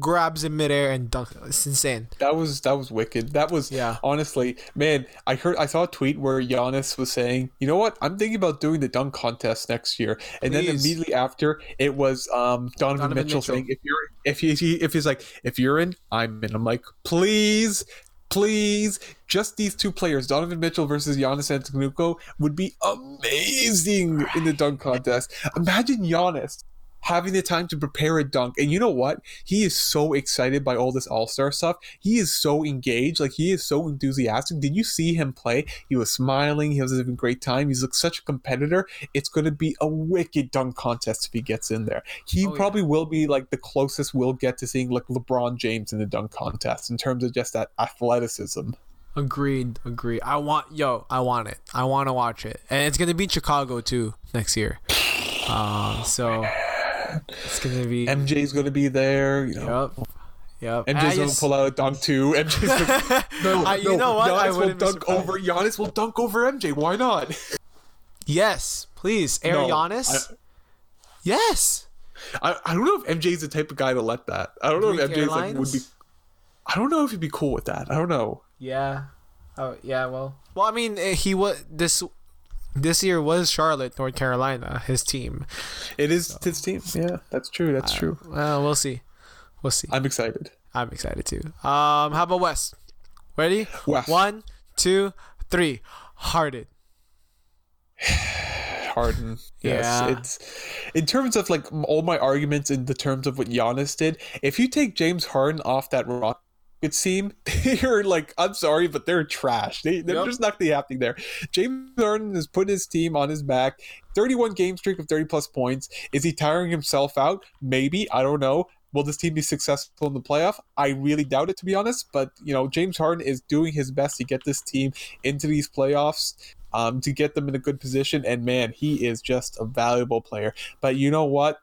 Grabs in midair and dunks. It's insane. That was that was wicked. That was Yeah. honestly, man. I heard I saw a tweet where Giannis was saying, "You know what? I'm thinking about doing the dunk contest next year." And then immediately after, it was um, Donovan, Donovan Mitchell, Mitchell. saying, "If you're if he, he if he's like if you're in, I'm in." I'm like, please. Please, just these two players, Donovan Mitchell versus Giannis Antetokounmpo, would be amazing in the dunk contest. Imagine Giannis having the time to prepare a dunk. And you know what? He is so excited by all this All Star stuff. He is so engaged. Like he is so enthusiastic. Did you see him play? He was smiling. He was having a great time. He's like such a competitor. It's going to be a wicked dunk contest if he gets in there. He Oh, yeah. probably will be like the closest we'll get to seeing like LeBron James in the dunk contest in terms of just that athleticism. Agreed. Agreed. I want yo. I want it. I want to watch it, and it's gonna be in Chicago too next year. Um. So it's gonna be. MJ's going to be there. You know. Yep. Yep. MJ's I just- pull out a dunk too. MJ's like, no, I- you no, know what? I Giannis will dunk over. Giannis will dunk over MJ. Why not? Yes, please, Air No, Giannis. yes. I, I don't know if MJ's the type of guy to let that. I don't know if MJ's like, would be. I don't know if he'd be cool with that. I don't know. Yeah. Oh yeah. Well. Well, I mean, eh, he was this. This year was Charlotte, North Carolina, his team. It is his team. Yeah, that's true. That's true. Well, we'll see. We'll see. I'm excited. I'm excited too. Um, how about West? Ready? West. One, two, three. Harden. Harden. Yes, Yeah. it's in terms of like all my arguments in the terms of what Giannis did. If you take James Harden off that Rocket team, they're like, I'm sorry, but they're trash. They, they're Yep. just not the happening there. James Harden has put his team on his back. 31 game streak of 30 plus points. Is he tiring himself out? Maybe. I don't know. Will this team be successful in the playoff? I really doubt it, to be honest. But you know, James Harden is doing his best to get this team into these playoffs um, to get them in a good position. And man, he is just a valuable player. But you know what?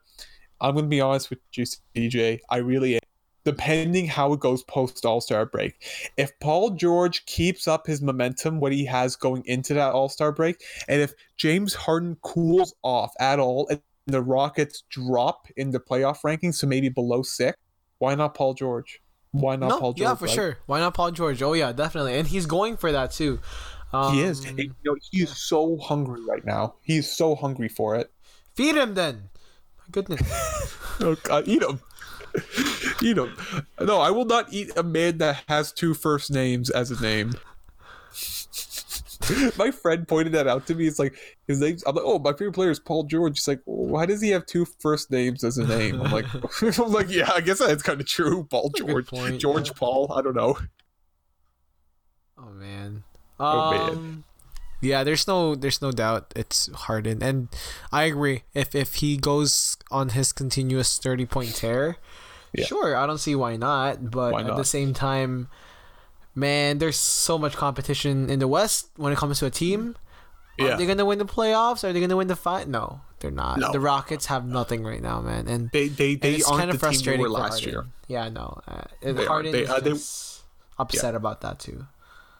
I'm going to be honest with you, CJ. I really am. Depending how it goes post All Star break. If Paul George keeps up his momentum, what he has going into that All Star break, and if James Harden cools off at all and the Rockets drop in the playoff rankings to maybe below six, why not Paul George? Why not no, Paul George? yeah, for right? sure. Why not Paul George? Oh yeah, definitely, and he's going for that too. Um, He is. And, you know, he's so hungry right now. He's so hungry for it. Feed him then. My goodness. Oh God, eat him. eat know, No, I will not eat a man that has two first names as a name. my friend pointed that out to me. It's like his name's. I'm like, oh, my favorite player is Paul George. He's like, why does he have two first names as a name? I'm like, I'm like, yeah, I guess that's kind of true. Paul That's George, point, George yeah. Paul. I don't know. Oh man. Oh, man. Um, Yeah, there's no there's no doubt it's Harden, and I agree. If if he goes on his continuous thirty point tear, Yeah. sure, I don't see why not. But Why at the same time, man, there's so much competition in the West when it comes to a team. Yeah. Are they gonna win the playoffs? Are they gonna win the fight? No, they're not. No. The Rockets have nothing right now, man, and They they and they it's aren't kind of the team they were last Harden. year. Yeah, no, uh, and They. Harden They- is uh, they- just upset about that too.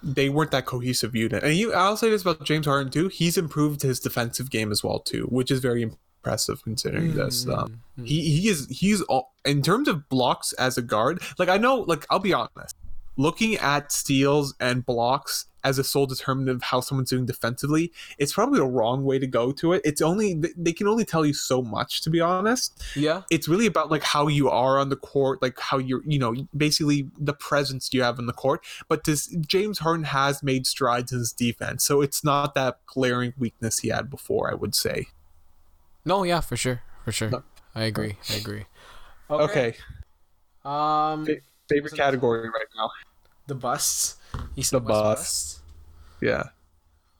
They weren't that cohesive unit. And you, I'll say this about James Harden too. He's improved his defensive game as well too, which is very impressive considering this. Um, Mm, mm. he he is he's all, in terms of blocks as a guard. Like I know, like I'll be honest, looking at steals and blocks as a sole determinant of how someone's doing defensively, it's probably the wrong way to go to it. It's only they can only tell you so much, to be honest Yeah, it's really about like how you are on the court, like how you're, you know, basically the presence you have on the court. But this James Harden has made strides in his defense, so it's not that glaring weakness he had before. I would say. no, yeah, for sure, for sure. No. I agree. I agree. Okay, Um, Fa- favorite category right now. The busts. East The West bust. Yeah.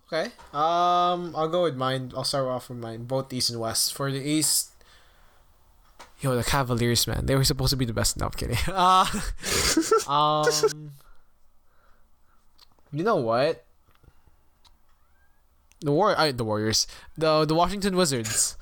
Okay. Um, I'll go with mine. I'll start off with mine. Both East and West. For the East, yo, the Cavaliers, man, they were supposed to be the best. No, I'm kidding. Uh, um, you know what? The war, I, the Warriors, the the Washington Wizards.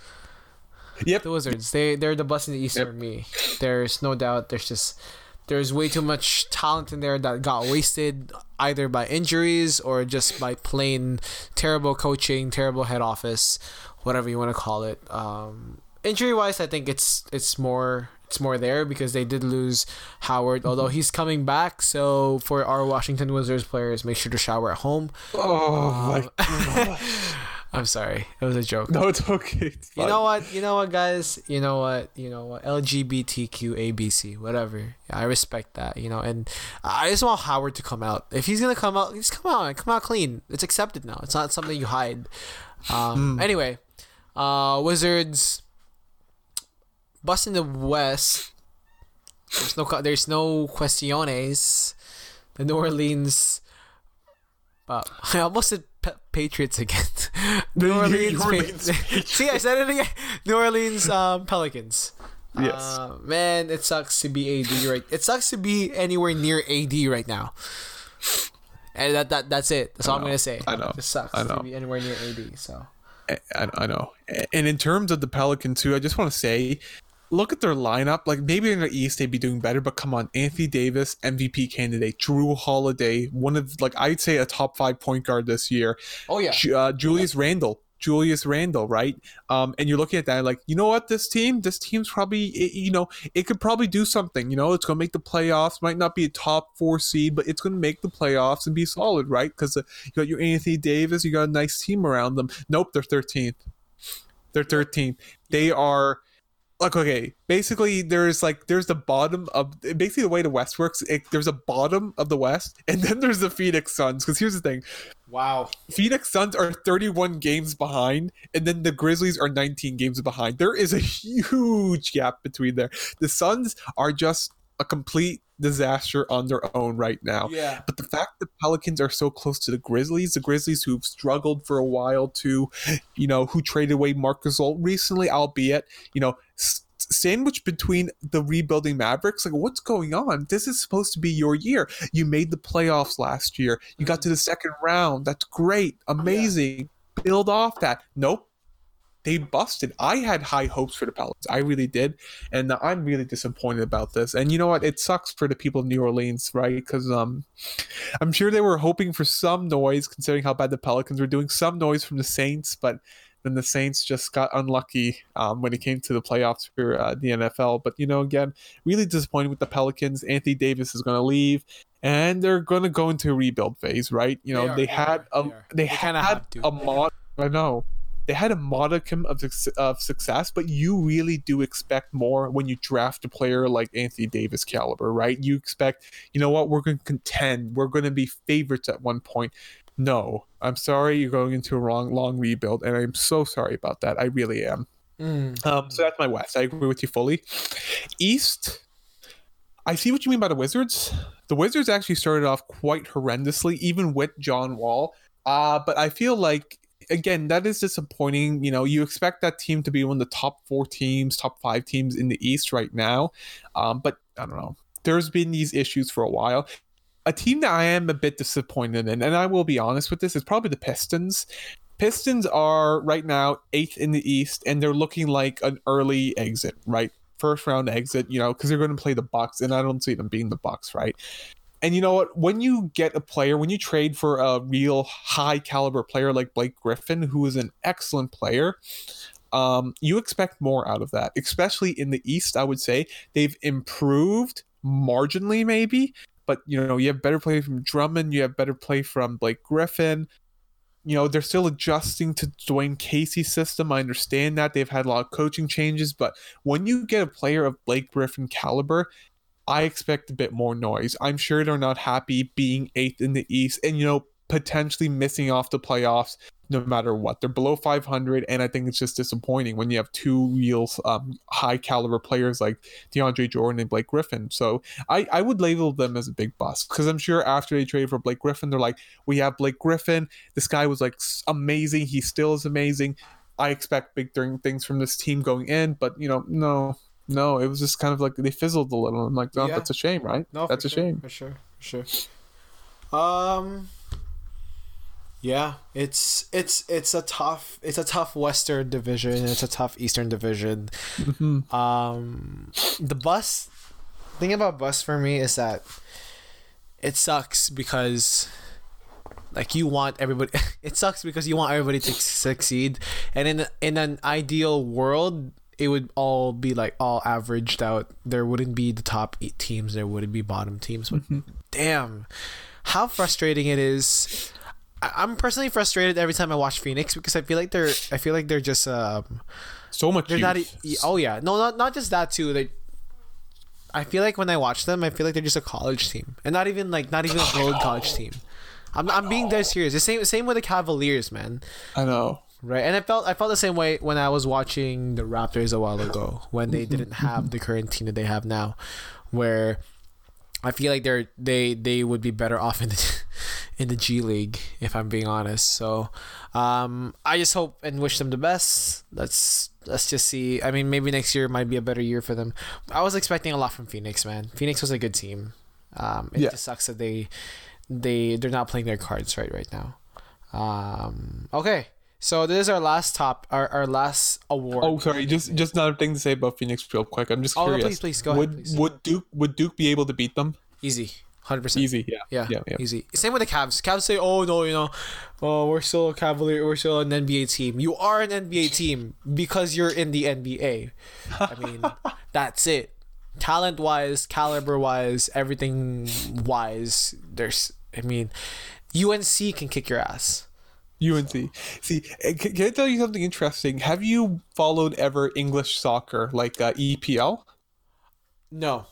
Yep. The Wizards. They they're the bust in the East Yep. for me. There's no doubt. There's just there's way too much talent in there that got wasted either by injuries or just by plain terrible coaching, terrible head office, whatever you want to call it. Um, injury wise, I think it's it's more it's more there because they did lose Howard, although he's coming back. So for our Washington Wizards players, make sure to shower at home. Oh my. I'm sorry, it was a joke. no, it's okay. It's You know what? You know what, guys? You know what? You know what? LGBTQ ABC, whatever. Yeah, I respect that. You know, and I just want Howard to come out. If he's gonna come out, just come out. And come out clean. It's accepted now. It's not something you hide. Um. Anyway, uh, Wizards. Bust in the West. There's no. There's no questiones. The New Orleans. Uh, I almost said pa- Patriots again. New New Orleans. Orleans Pa- See, I said it again. New Orleans um, Pelicans. Yes. Uh, man, it sucks to be AD right. It sucks to be anywhere near AD right now. And that, that that's it. That's all I'm gonna say. I know. It sucks I know. to be anywhere near AD. So I, I know. And in terms of the Pelicans too, I just want to say, look at their lineup. Like maybe in the East they'd be doing better, but come on, Anthony Davis, MVP candidate, Jrue Holiday, one of like I'd say a top five point guard this year. oh yeah, Uh, Julius Randle. Julius Randle, right? Um, and you're looking at that like, you know what? This team, this team's probably, it, you know, it could probably do something. You know, it's gonna make the playoffs. Might not be a top four seed, but it's gonna make the playoffs and be solid, right? Because uh, you got your Anthony Davis, you got a nice team around them. Nope, they're 13th. They're 13th. They are like okay. Basically, there's like there's the bottom of basically the way the West works. It, there's a bottom of the West, and then there's the Phoenix Suns. Because here's the thing: wow. Phoenix Suns are 31 games behind, and then the Grizzlies are 19 games behind. There is a huge gap between there. The Suns are just a complete disaster on their own right now. Yeah. But the fact that Pelicans are so close to the Grizzlies, the Grizzlies who've struggled for a while to, you know, who traded away Marc Gasol recently, albeit, you know, sandwiched between the rebuilding Mavericks. Like, what's going on? This is supposed to be your year. You made the playoffs last year. You got mm. to the second round. That's great. Amazing. Build off that. Nope. They busted. I had high hopes for the Pelicans. I really did, and I'm really disappointed about this. And you know what? It sucks for the people of New Orleans, right? Because um, I'm sure they were hoping for some noise, considering how bad the Pelicans were doing. Some noise from the Saints, but then the Saints just got unlucky um, when it came to the playoffs for uh, the NFL. But you know, again, really disappointed with the Pelicans. Anthony Davis is going to leave, and they're going to go into a rebuild phase, right? You know, They are, they, they had are, a they they, had a mod. I know they had a modicum of, of success, but you really do expect more when you draft a player like Anthony Davis caliber, right? You expect, you know what, we're going to contend, we're going to be favorites at one point. No, I'm sorry, you're going into a wrong long rebuild, and I'm so sorry about that. I really am. Mm. Um, so that's my West. I agree with you fully. East, I see what you mean by the Wizards. The Wizards actually started off quite horrendously, even with John Wall. Uh, but I feel like again that is disappointing. You know, you expect that team to be one of the top four teams, top five teams in the East right now. Um, but I don't know. There's been these issues for a while. A team that I am a bit disappointed in, and I will be honest with this, is probably the Pistons. Pistons are right now eighth in the East, and they're looking like an early exit, right? First round exit, you know, because they're going to play the Bucks, and I don't see them being the Bucks, right? And you know what? When you get a player, when you trade for a real high caliber player like Blake Griffin, who is an excellent player, um, you expect more out of that. Especially in the East, I would say they've improved marginally, maybe, but you know you have better play from Drummond, you have better play from Blake Griffin. You know they're still adjusting to Dwane Casey's system. I understand that they've had a lot of coaching changes, but when you get a player of Blake Griffin caliber, I expect a bit more noise. I'm sure they're not happy being eighth in the East and, you know, potentially missing off the playoffs no matter what. They're below 500, and I think it's just disappointing when you have two real um, high caliber players like DeAndre Jordan and Blake Griffin. So I, I would label them as a big bust because I'm sure after they traded for Blake Griffin, they're like, we have Blake Griffin. This guy was like amazing. He still is amazing. I expect big things from this team going in, but, you know, no. No, it was just kind of like they fizzled a little. I'm like, oh, Yeah. that's a shame, right? No, that's a sure, shame. For sure, for sure. Um. Yeah, it's it's it's a tough it's a tough Western division. and It's a tough Eastern division. Mhm. Um, the bus thing about bus for me is that it sucks because like you want everybody. It sucks because you want everybody to succeed, and in in an ideal world, it would all be like all averaged out. There wouldn't be the top eight teams. There wouldn't be bottom teams. But damn, how frustrating it is. I'm personally frustrated every time I watch Phoenix because I feel like they're I feel like they're just um So much. they're not e- oh yeah no not not just that too I feel like when I watch them I feel like they're just a college team and not even like not even a gold college team I'm, I'm being dead serious the same same with the Cavaliers man I know. Right and I felt I felt the same way when I was watching the Raptors a while ago when they didn't have the current team that they have now where I feel like they're they they would be better off in the in the G League if I'm being honest. So um, I just hope and wish them the best. Let's let's just see. I mean, maybe next year might be a better year for them. I was expecting a lot from Phoenix, man. Phoenix was a good team. Um, it Yeah. just sucks that they they they're not playing their cards right right now. Um, okay. So this is our last top, our, our last award. Oh, sorry. Just just another thing to say about Phoenix, real quick. I'm just Oh, no, please, please, go ahead, would please. would Duke would Duke be able to beat them? Easy, hundred percent. Easy. Yeah. Yeah, Yeah. Yeah. easy. Same with the Cavs. Cavs say, "Oh no, you know, oh we're still a Cavalier, we're still an NBA team." You are an NBA team because you're in the NBA. I mean, that's it. Talent wise, caliber wise, everything wise. There's, I mean, UNC can kick your ass. UNC. See, eh, can, I tell you something interesting? Have you followed ever English soccer, like uh, EPL? No.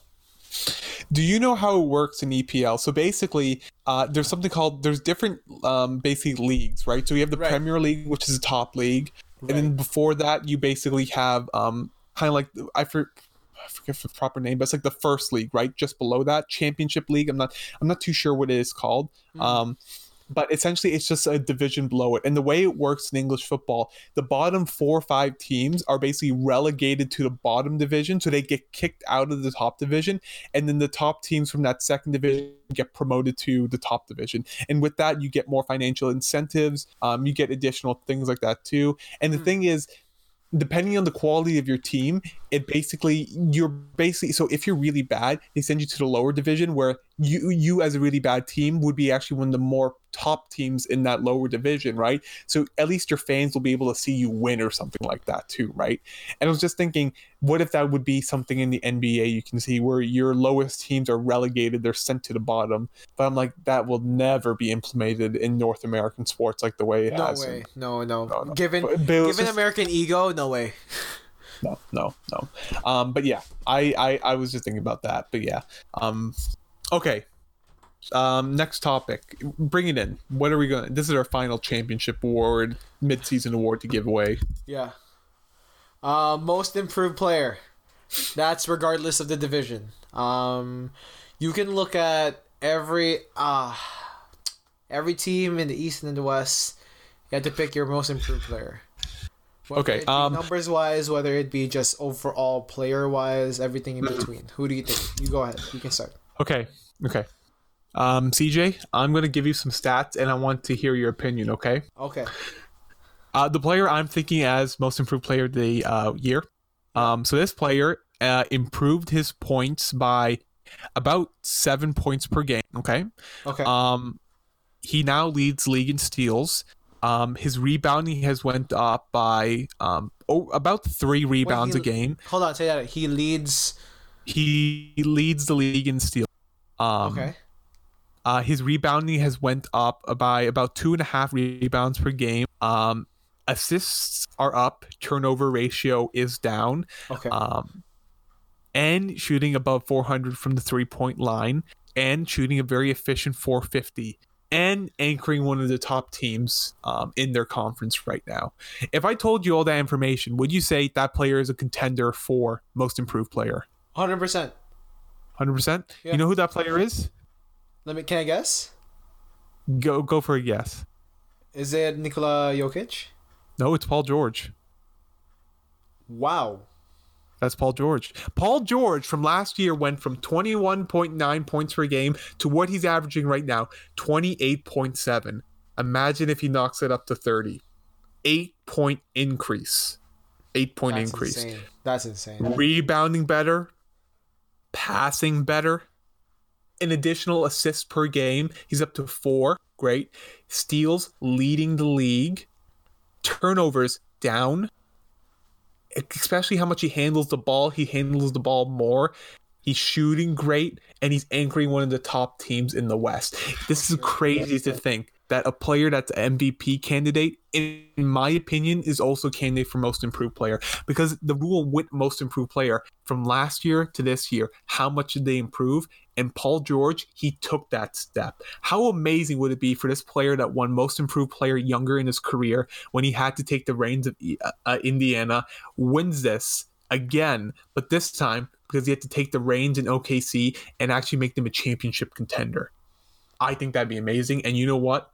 Do you know how it works in EPL? So basically, uh, there's something called there's different um, basically leagues, right? So you have the Right. Premier League, which is the top league, and then before that, you basically have um, kind of like I for. I forget the proper name, but it's like the first league, right? Just below that, Championship League. I'm not, I'm not too sure what it is called. Um, but essentially it's just a division below it. And the way it works in English football, the bottom four or five teams are basically relegated to the bottom division, so they get kicked out of the top division, and then the top teams from that second division get promoted to the top division. And with that, you get more financial incentives. Um, you get additional things like that too. And the thing is, depending on the quality of your team, it basically you're basically so if you're really bad, they send you to the lower division where you you as a really bad team would be actually one of the more top teams in that lower division, right? So at least your fans will be able to see you win or something like that too, right? And I was just thinking, what if that would be something in the NBA you can see where your lowest teams are relegated, they're sent to the bottom. But I'm like, that will never be implemented in North American sports like the way it No has. way. No, no. No, no. Given But- but given just- American ego, no way. no, no, no. Um, but yeah, I, I, I was just thinking about that. But yeah, um, okay. Um, next topic. Bring it in. What are we going? This is our final championship award, mid-season award to give away. Yeah. Uh, most improved player. That's regardless of the division. Um, you can look at every uh, every team in the East and in the West. You have to pick your most improved player. Whether Okay, um, numbers wise, whether it be just overall player wise, everything in between. Who do you think? You go ahead. You can start. Okay. Okay. Um, CJ, I'm going to give you some stats, and I want to hear your opinion. Okay. Okay. Uh, the player I'm thinking as most improved player of the uh, year. Um, so this player uh, improved his points by about seven points per game. Okay. Okay. Um, he now leads league in steals. Um, his rebounding has went up by um, oh, about three rebounds he- a game. Hold on. Say that. He leads. He leads the league in steals. Um, Okay. Uh, his rebounding has went up by about two and a half rebounds per game. Um, assists are up. Turnover ratio is down. Okay. Um, and shooting above 400 from the three point line, and shooting a very efficient 450, and anchoring one of the top teams um, in their conference right now. If I told you all that information, would you say that player is a contender for most improved player? Hundred percent. 100%? You know who that player is? Let me. Can I guess? Go go for a guess. Is it Nikola Jokic? No, it's Paul George. Wow. That's Paul George. Paul George from last year went from 21.9 points per game to what he's averaging right now, 28.7. Imagine if he knocks it up to 30. Eight point increase. Eight point That's increase. insane. That's insane. Rebounding better, passing better, an additional assist per game. He's up to four. Great. Steals leading the league. Turnovers down. Especially how much he handles the ball. He handles the ball more. He's shooting great, and he's anchoring one of the top teams in the West. This is crazy to think that a player that's an MVP candidate, in my opinion, is also candidate for most improved player. Because the rule with most improved player from last year to this year, how much did they improve? And Paul George, he took that step. How amazing would it be for this player that won most improved player younger in his career when he had to take the reins of uh, uh, Indiana, wins this again, but this time because he had to take the reins in OKC and actually make them a championship contender. I think that'd be amazing. And you know what?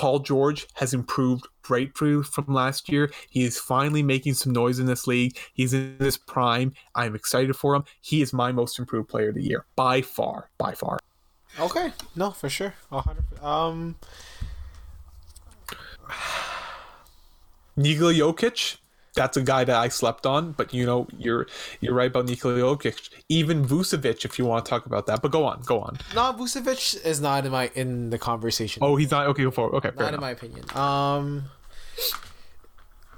Paul George has improved greatly from last year. He is finally making some noise in this league. He's in his prime. I'm excited for him. He is my most improved player of the year by far, by far. Okay. No, for sure. A hundred. Um. Nikola Jokic, that's a guy that I slept on, but you know, you're you're right about Nikola Jokic. Even Vucevic, if you want to talk about that. But go on, go on. No, Vucevic is not in my in the conversation. Oh, he's not okay. Go forward. Okay, fair not in enough. my opinion. Um.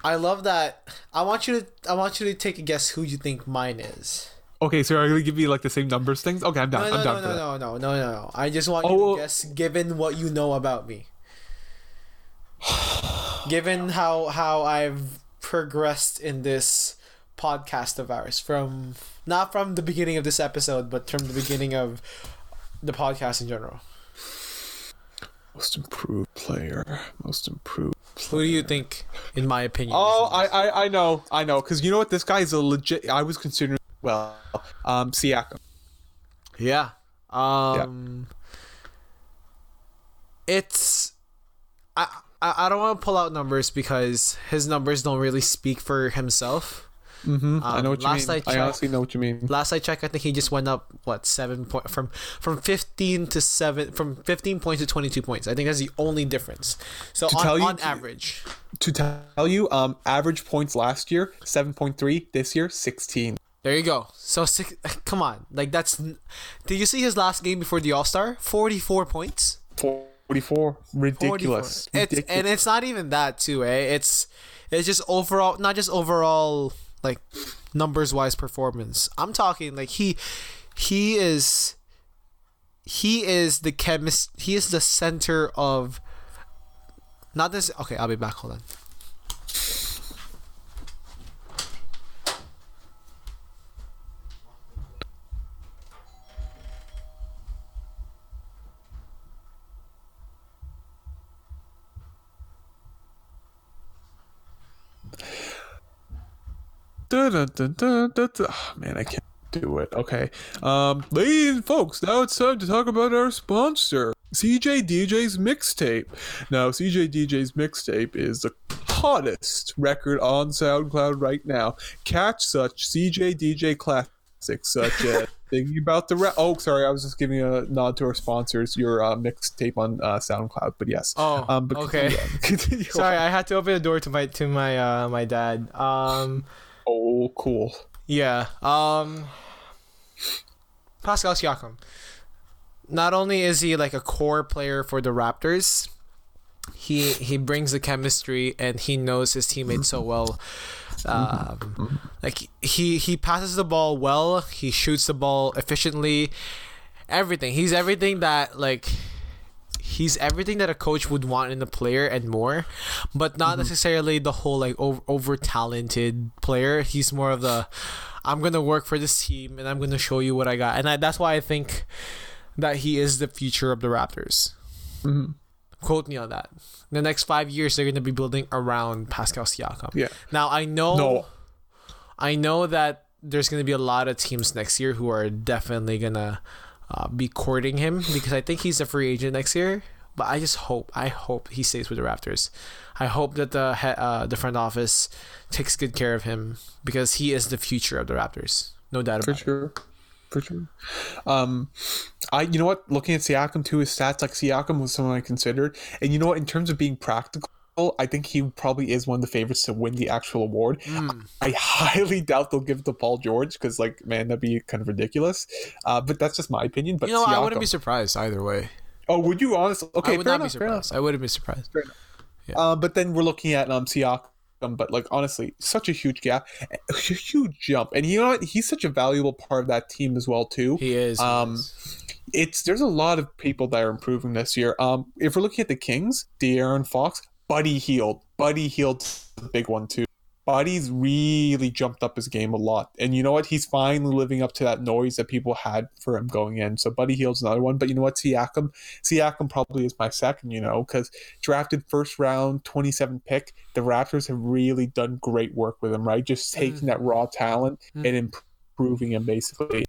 I love that. I want you to. I want you to take a guess who you think mine is. Okay, so are you gonna give me like the same numbers things? Okay, I'm No, down. no, I'm done. no, down no, that. no, no, no, no, no. I just want Oh, you to guess, given what you know about me. given how how I've progressed in this podcast of ours from not from the beginning of this episode, but from the beginning of the podcast in general. Most improved player. Most improved. Who do you think, in my opinion? Oh, I, I, I know, I know, because you know what? This guy is a legit. I was considering well, um, Siakam. Yeah. Um It's I I, I don't want to pull out numbers because his numbers don't really speak for himself. Mm-hmm. I Um, know what you mean. I I, honestly know what you mean. Last I checked, I think he just went up what seven point from from fifteen to seven from fifteen points to twenty two points. I think that's the only difference. So To on, tell you- on average, To tell you, um, average points last year seven point three. This year sixteen. there you go. So six, come on, like that's. Did you see his last game before the All Star? Forty four points. 44. 44. Ridiculous. It's Ridiculous. and it's not even that too, eh? It's it's just overall, not just overall like numbers wise performance. I'm talking like he he is he is the chemist. He is the center of not this. Okay, I'll be back. Hold on. Dun, dun, dun, dun, dun. Oh, man, I can't do it. Okay. Um, ladies and folks, now it's time to talk about our sponsor, CJ DJ's mixtape. Now, CJ DJ's mixtape is the hottest record on SoundCloud right now. Catch such CJ DJ classics such as Thinking About the Ra- Oh, sorry, I was just giving a nod to our sponsors, your uh, mixtape on uh, SoundCloud, but yes. Oh, Um, but okay. continue on. Continue on. Sorry, I had to open the door to my to my uh my dad. Um, Oh, cool. yeah. Um, Pascal Siakam. Not only is he like a core player for the Raptors, he he brings the chemistry and he knows his teammates so well. Um, like he he passes the ball well. He shoots the ball efficiently. Everything. He's everything that like he's everything that a coach would want in a player and more, but not necessarily the whole like over, over talented player. He's more of the I'm gonna work for this team and I'm gonna show you what I got, and I, that's why I think that he is the future of the Raptors. Mhm. Quote me on that. In the next five years, they're gonna be building around Pascal Siakam. Yeah. Now I know, No. I know that there's gonna be a lot of teams next year who are definitely gonna uh, be courting him because I think he's a free agent next year. But I just hope, I hope he stays with the Raptors. I hope that the he- uh, the front office takes good care of him because he is the future of the Raptors. No doubt about. For sure for sure um i you know what looking at siakam too his stats like siakam was someone i considered and you know what in terms of being practical I think he probably is one of the favorites to win the actual award. Mm. I highly doubt they'll give it to Paul George because, like, man, that'd be kind of ridiculous. Uh, but that's just my opinion. But You know, I wouldn't be surprised either way. Oh, would you honestly? Okay, I would not be enough, enough. surprised. I wouldn't be surprised. Uh, but then we're looking at um Siakam, but like honestly, such a huge gap, a huge jump, and you know what? He's such a valuable part of that team as well too. He is. Um. It's there's a lot of people that are improving this year. Um, if we're looking at the Kings, De'Aaron Fox, Buddy Hield, Buddy Hield the big one too. Buddy's really jumped up his game a lot, and you know what? He's finally living up to that noise that people had for him going in. So Buddy Hield's another one, but you know what? Siakam, Siakam probably is my second. You know, because drafted first round, 27 pick. The Raptors have really done great work with him, right? Just taking that raw talent Mm. and improving him basically.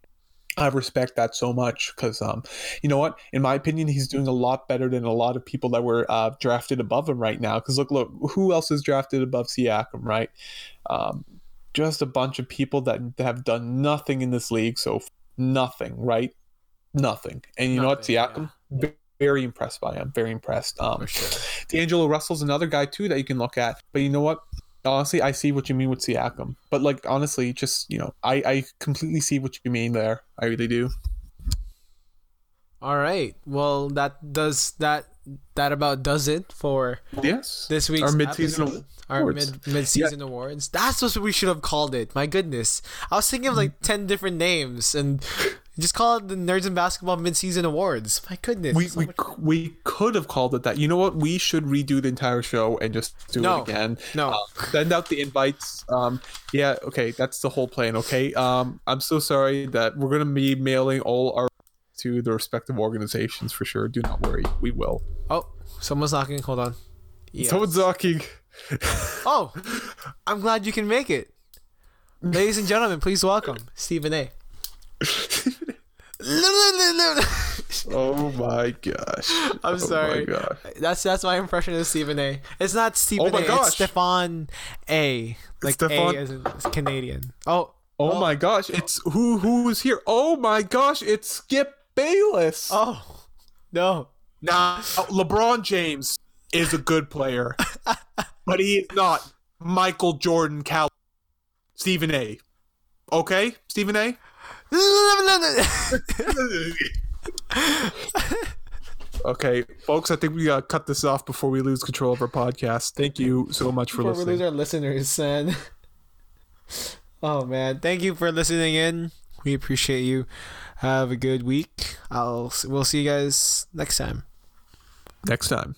I respect that so much because, um, you know what? In my opinion, he's doing a lot better than a lot of people that were uh, drafted above him right now. Because look, look, who else is drafted above Siakam, right? Um, just a bunch of people that have done nothing in this league so nothing, right? Nothing. And you know what, Nothing, Siakam, ve- very impressed by him. Very impressed. Um, For sure. D'Angelo Russell's another guy too that you can look at. But you know what? Honestly, I see what you mean with Siakam. But like honestly, just you know, I I completely see what you mean there. I really do. All right. Well, that does that that about does it for Yes. this week's Our mid-season episode. our awards. mid mid season awards. That's what we should have called it. My goodness, I was thinking of like ten different names and just call it the Nerds and Basketball Midseason awards. My goodness, We, so we, much- we could have called it that. You know what? We should redo the entire show and just do No. it again. no. Uh, send out the invites. Um, yeah, okay, that's the whole plan. Okay. Um, I'm so sorry that we're gonna be mailing all our to the respective organizations for sure. Do not worry, we will. oh, someone's knocking. Hold on. Yes. Someone's knocking. Oh, I'm glad you can make it. Ladies and gentlemen, please welcome Stephen A. Oh my gosh. I'm Oh sorry. Gosh. That's that's my impression of Stephen A. It's not Stephen Oh my A. gosh. It's Stefan A. Like Stefan- A it's Canadian. Oh, oh. Oh my gosh. It's who who is here? Oh my gosh, it's Skip Bayless. Oh. No. Now, LeBron James is a good player, but he is not Michael Jordan Cal Stephen A. Okay, Stephen A. Okay, folks, I think we gotta cut this off before we lose control of our podcast. Thank you so much for listening. Before we lose our listeners, man. Oh man, thank you for listening in. We appreciate you. Have a good week. I'll we'll see you guys next time. Next time.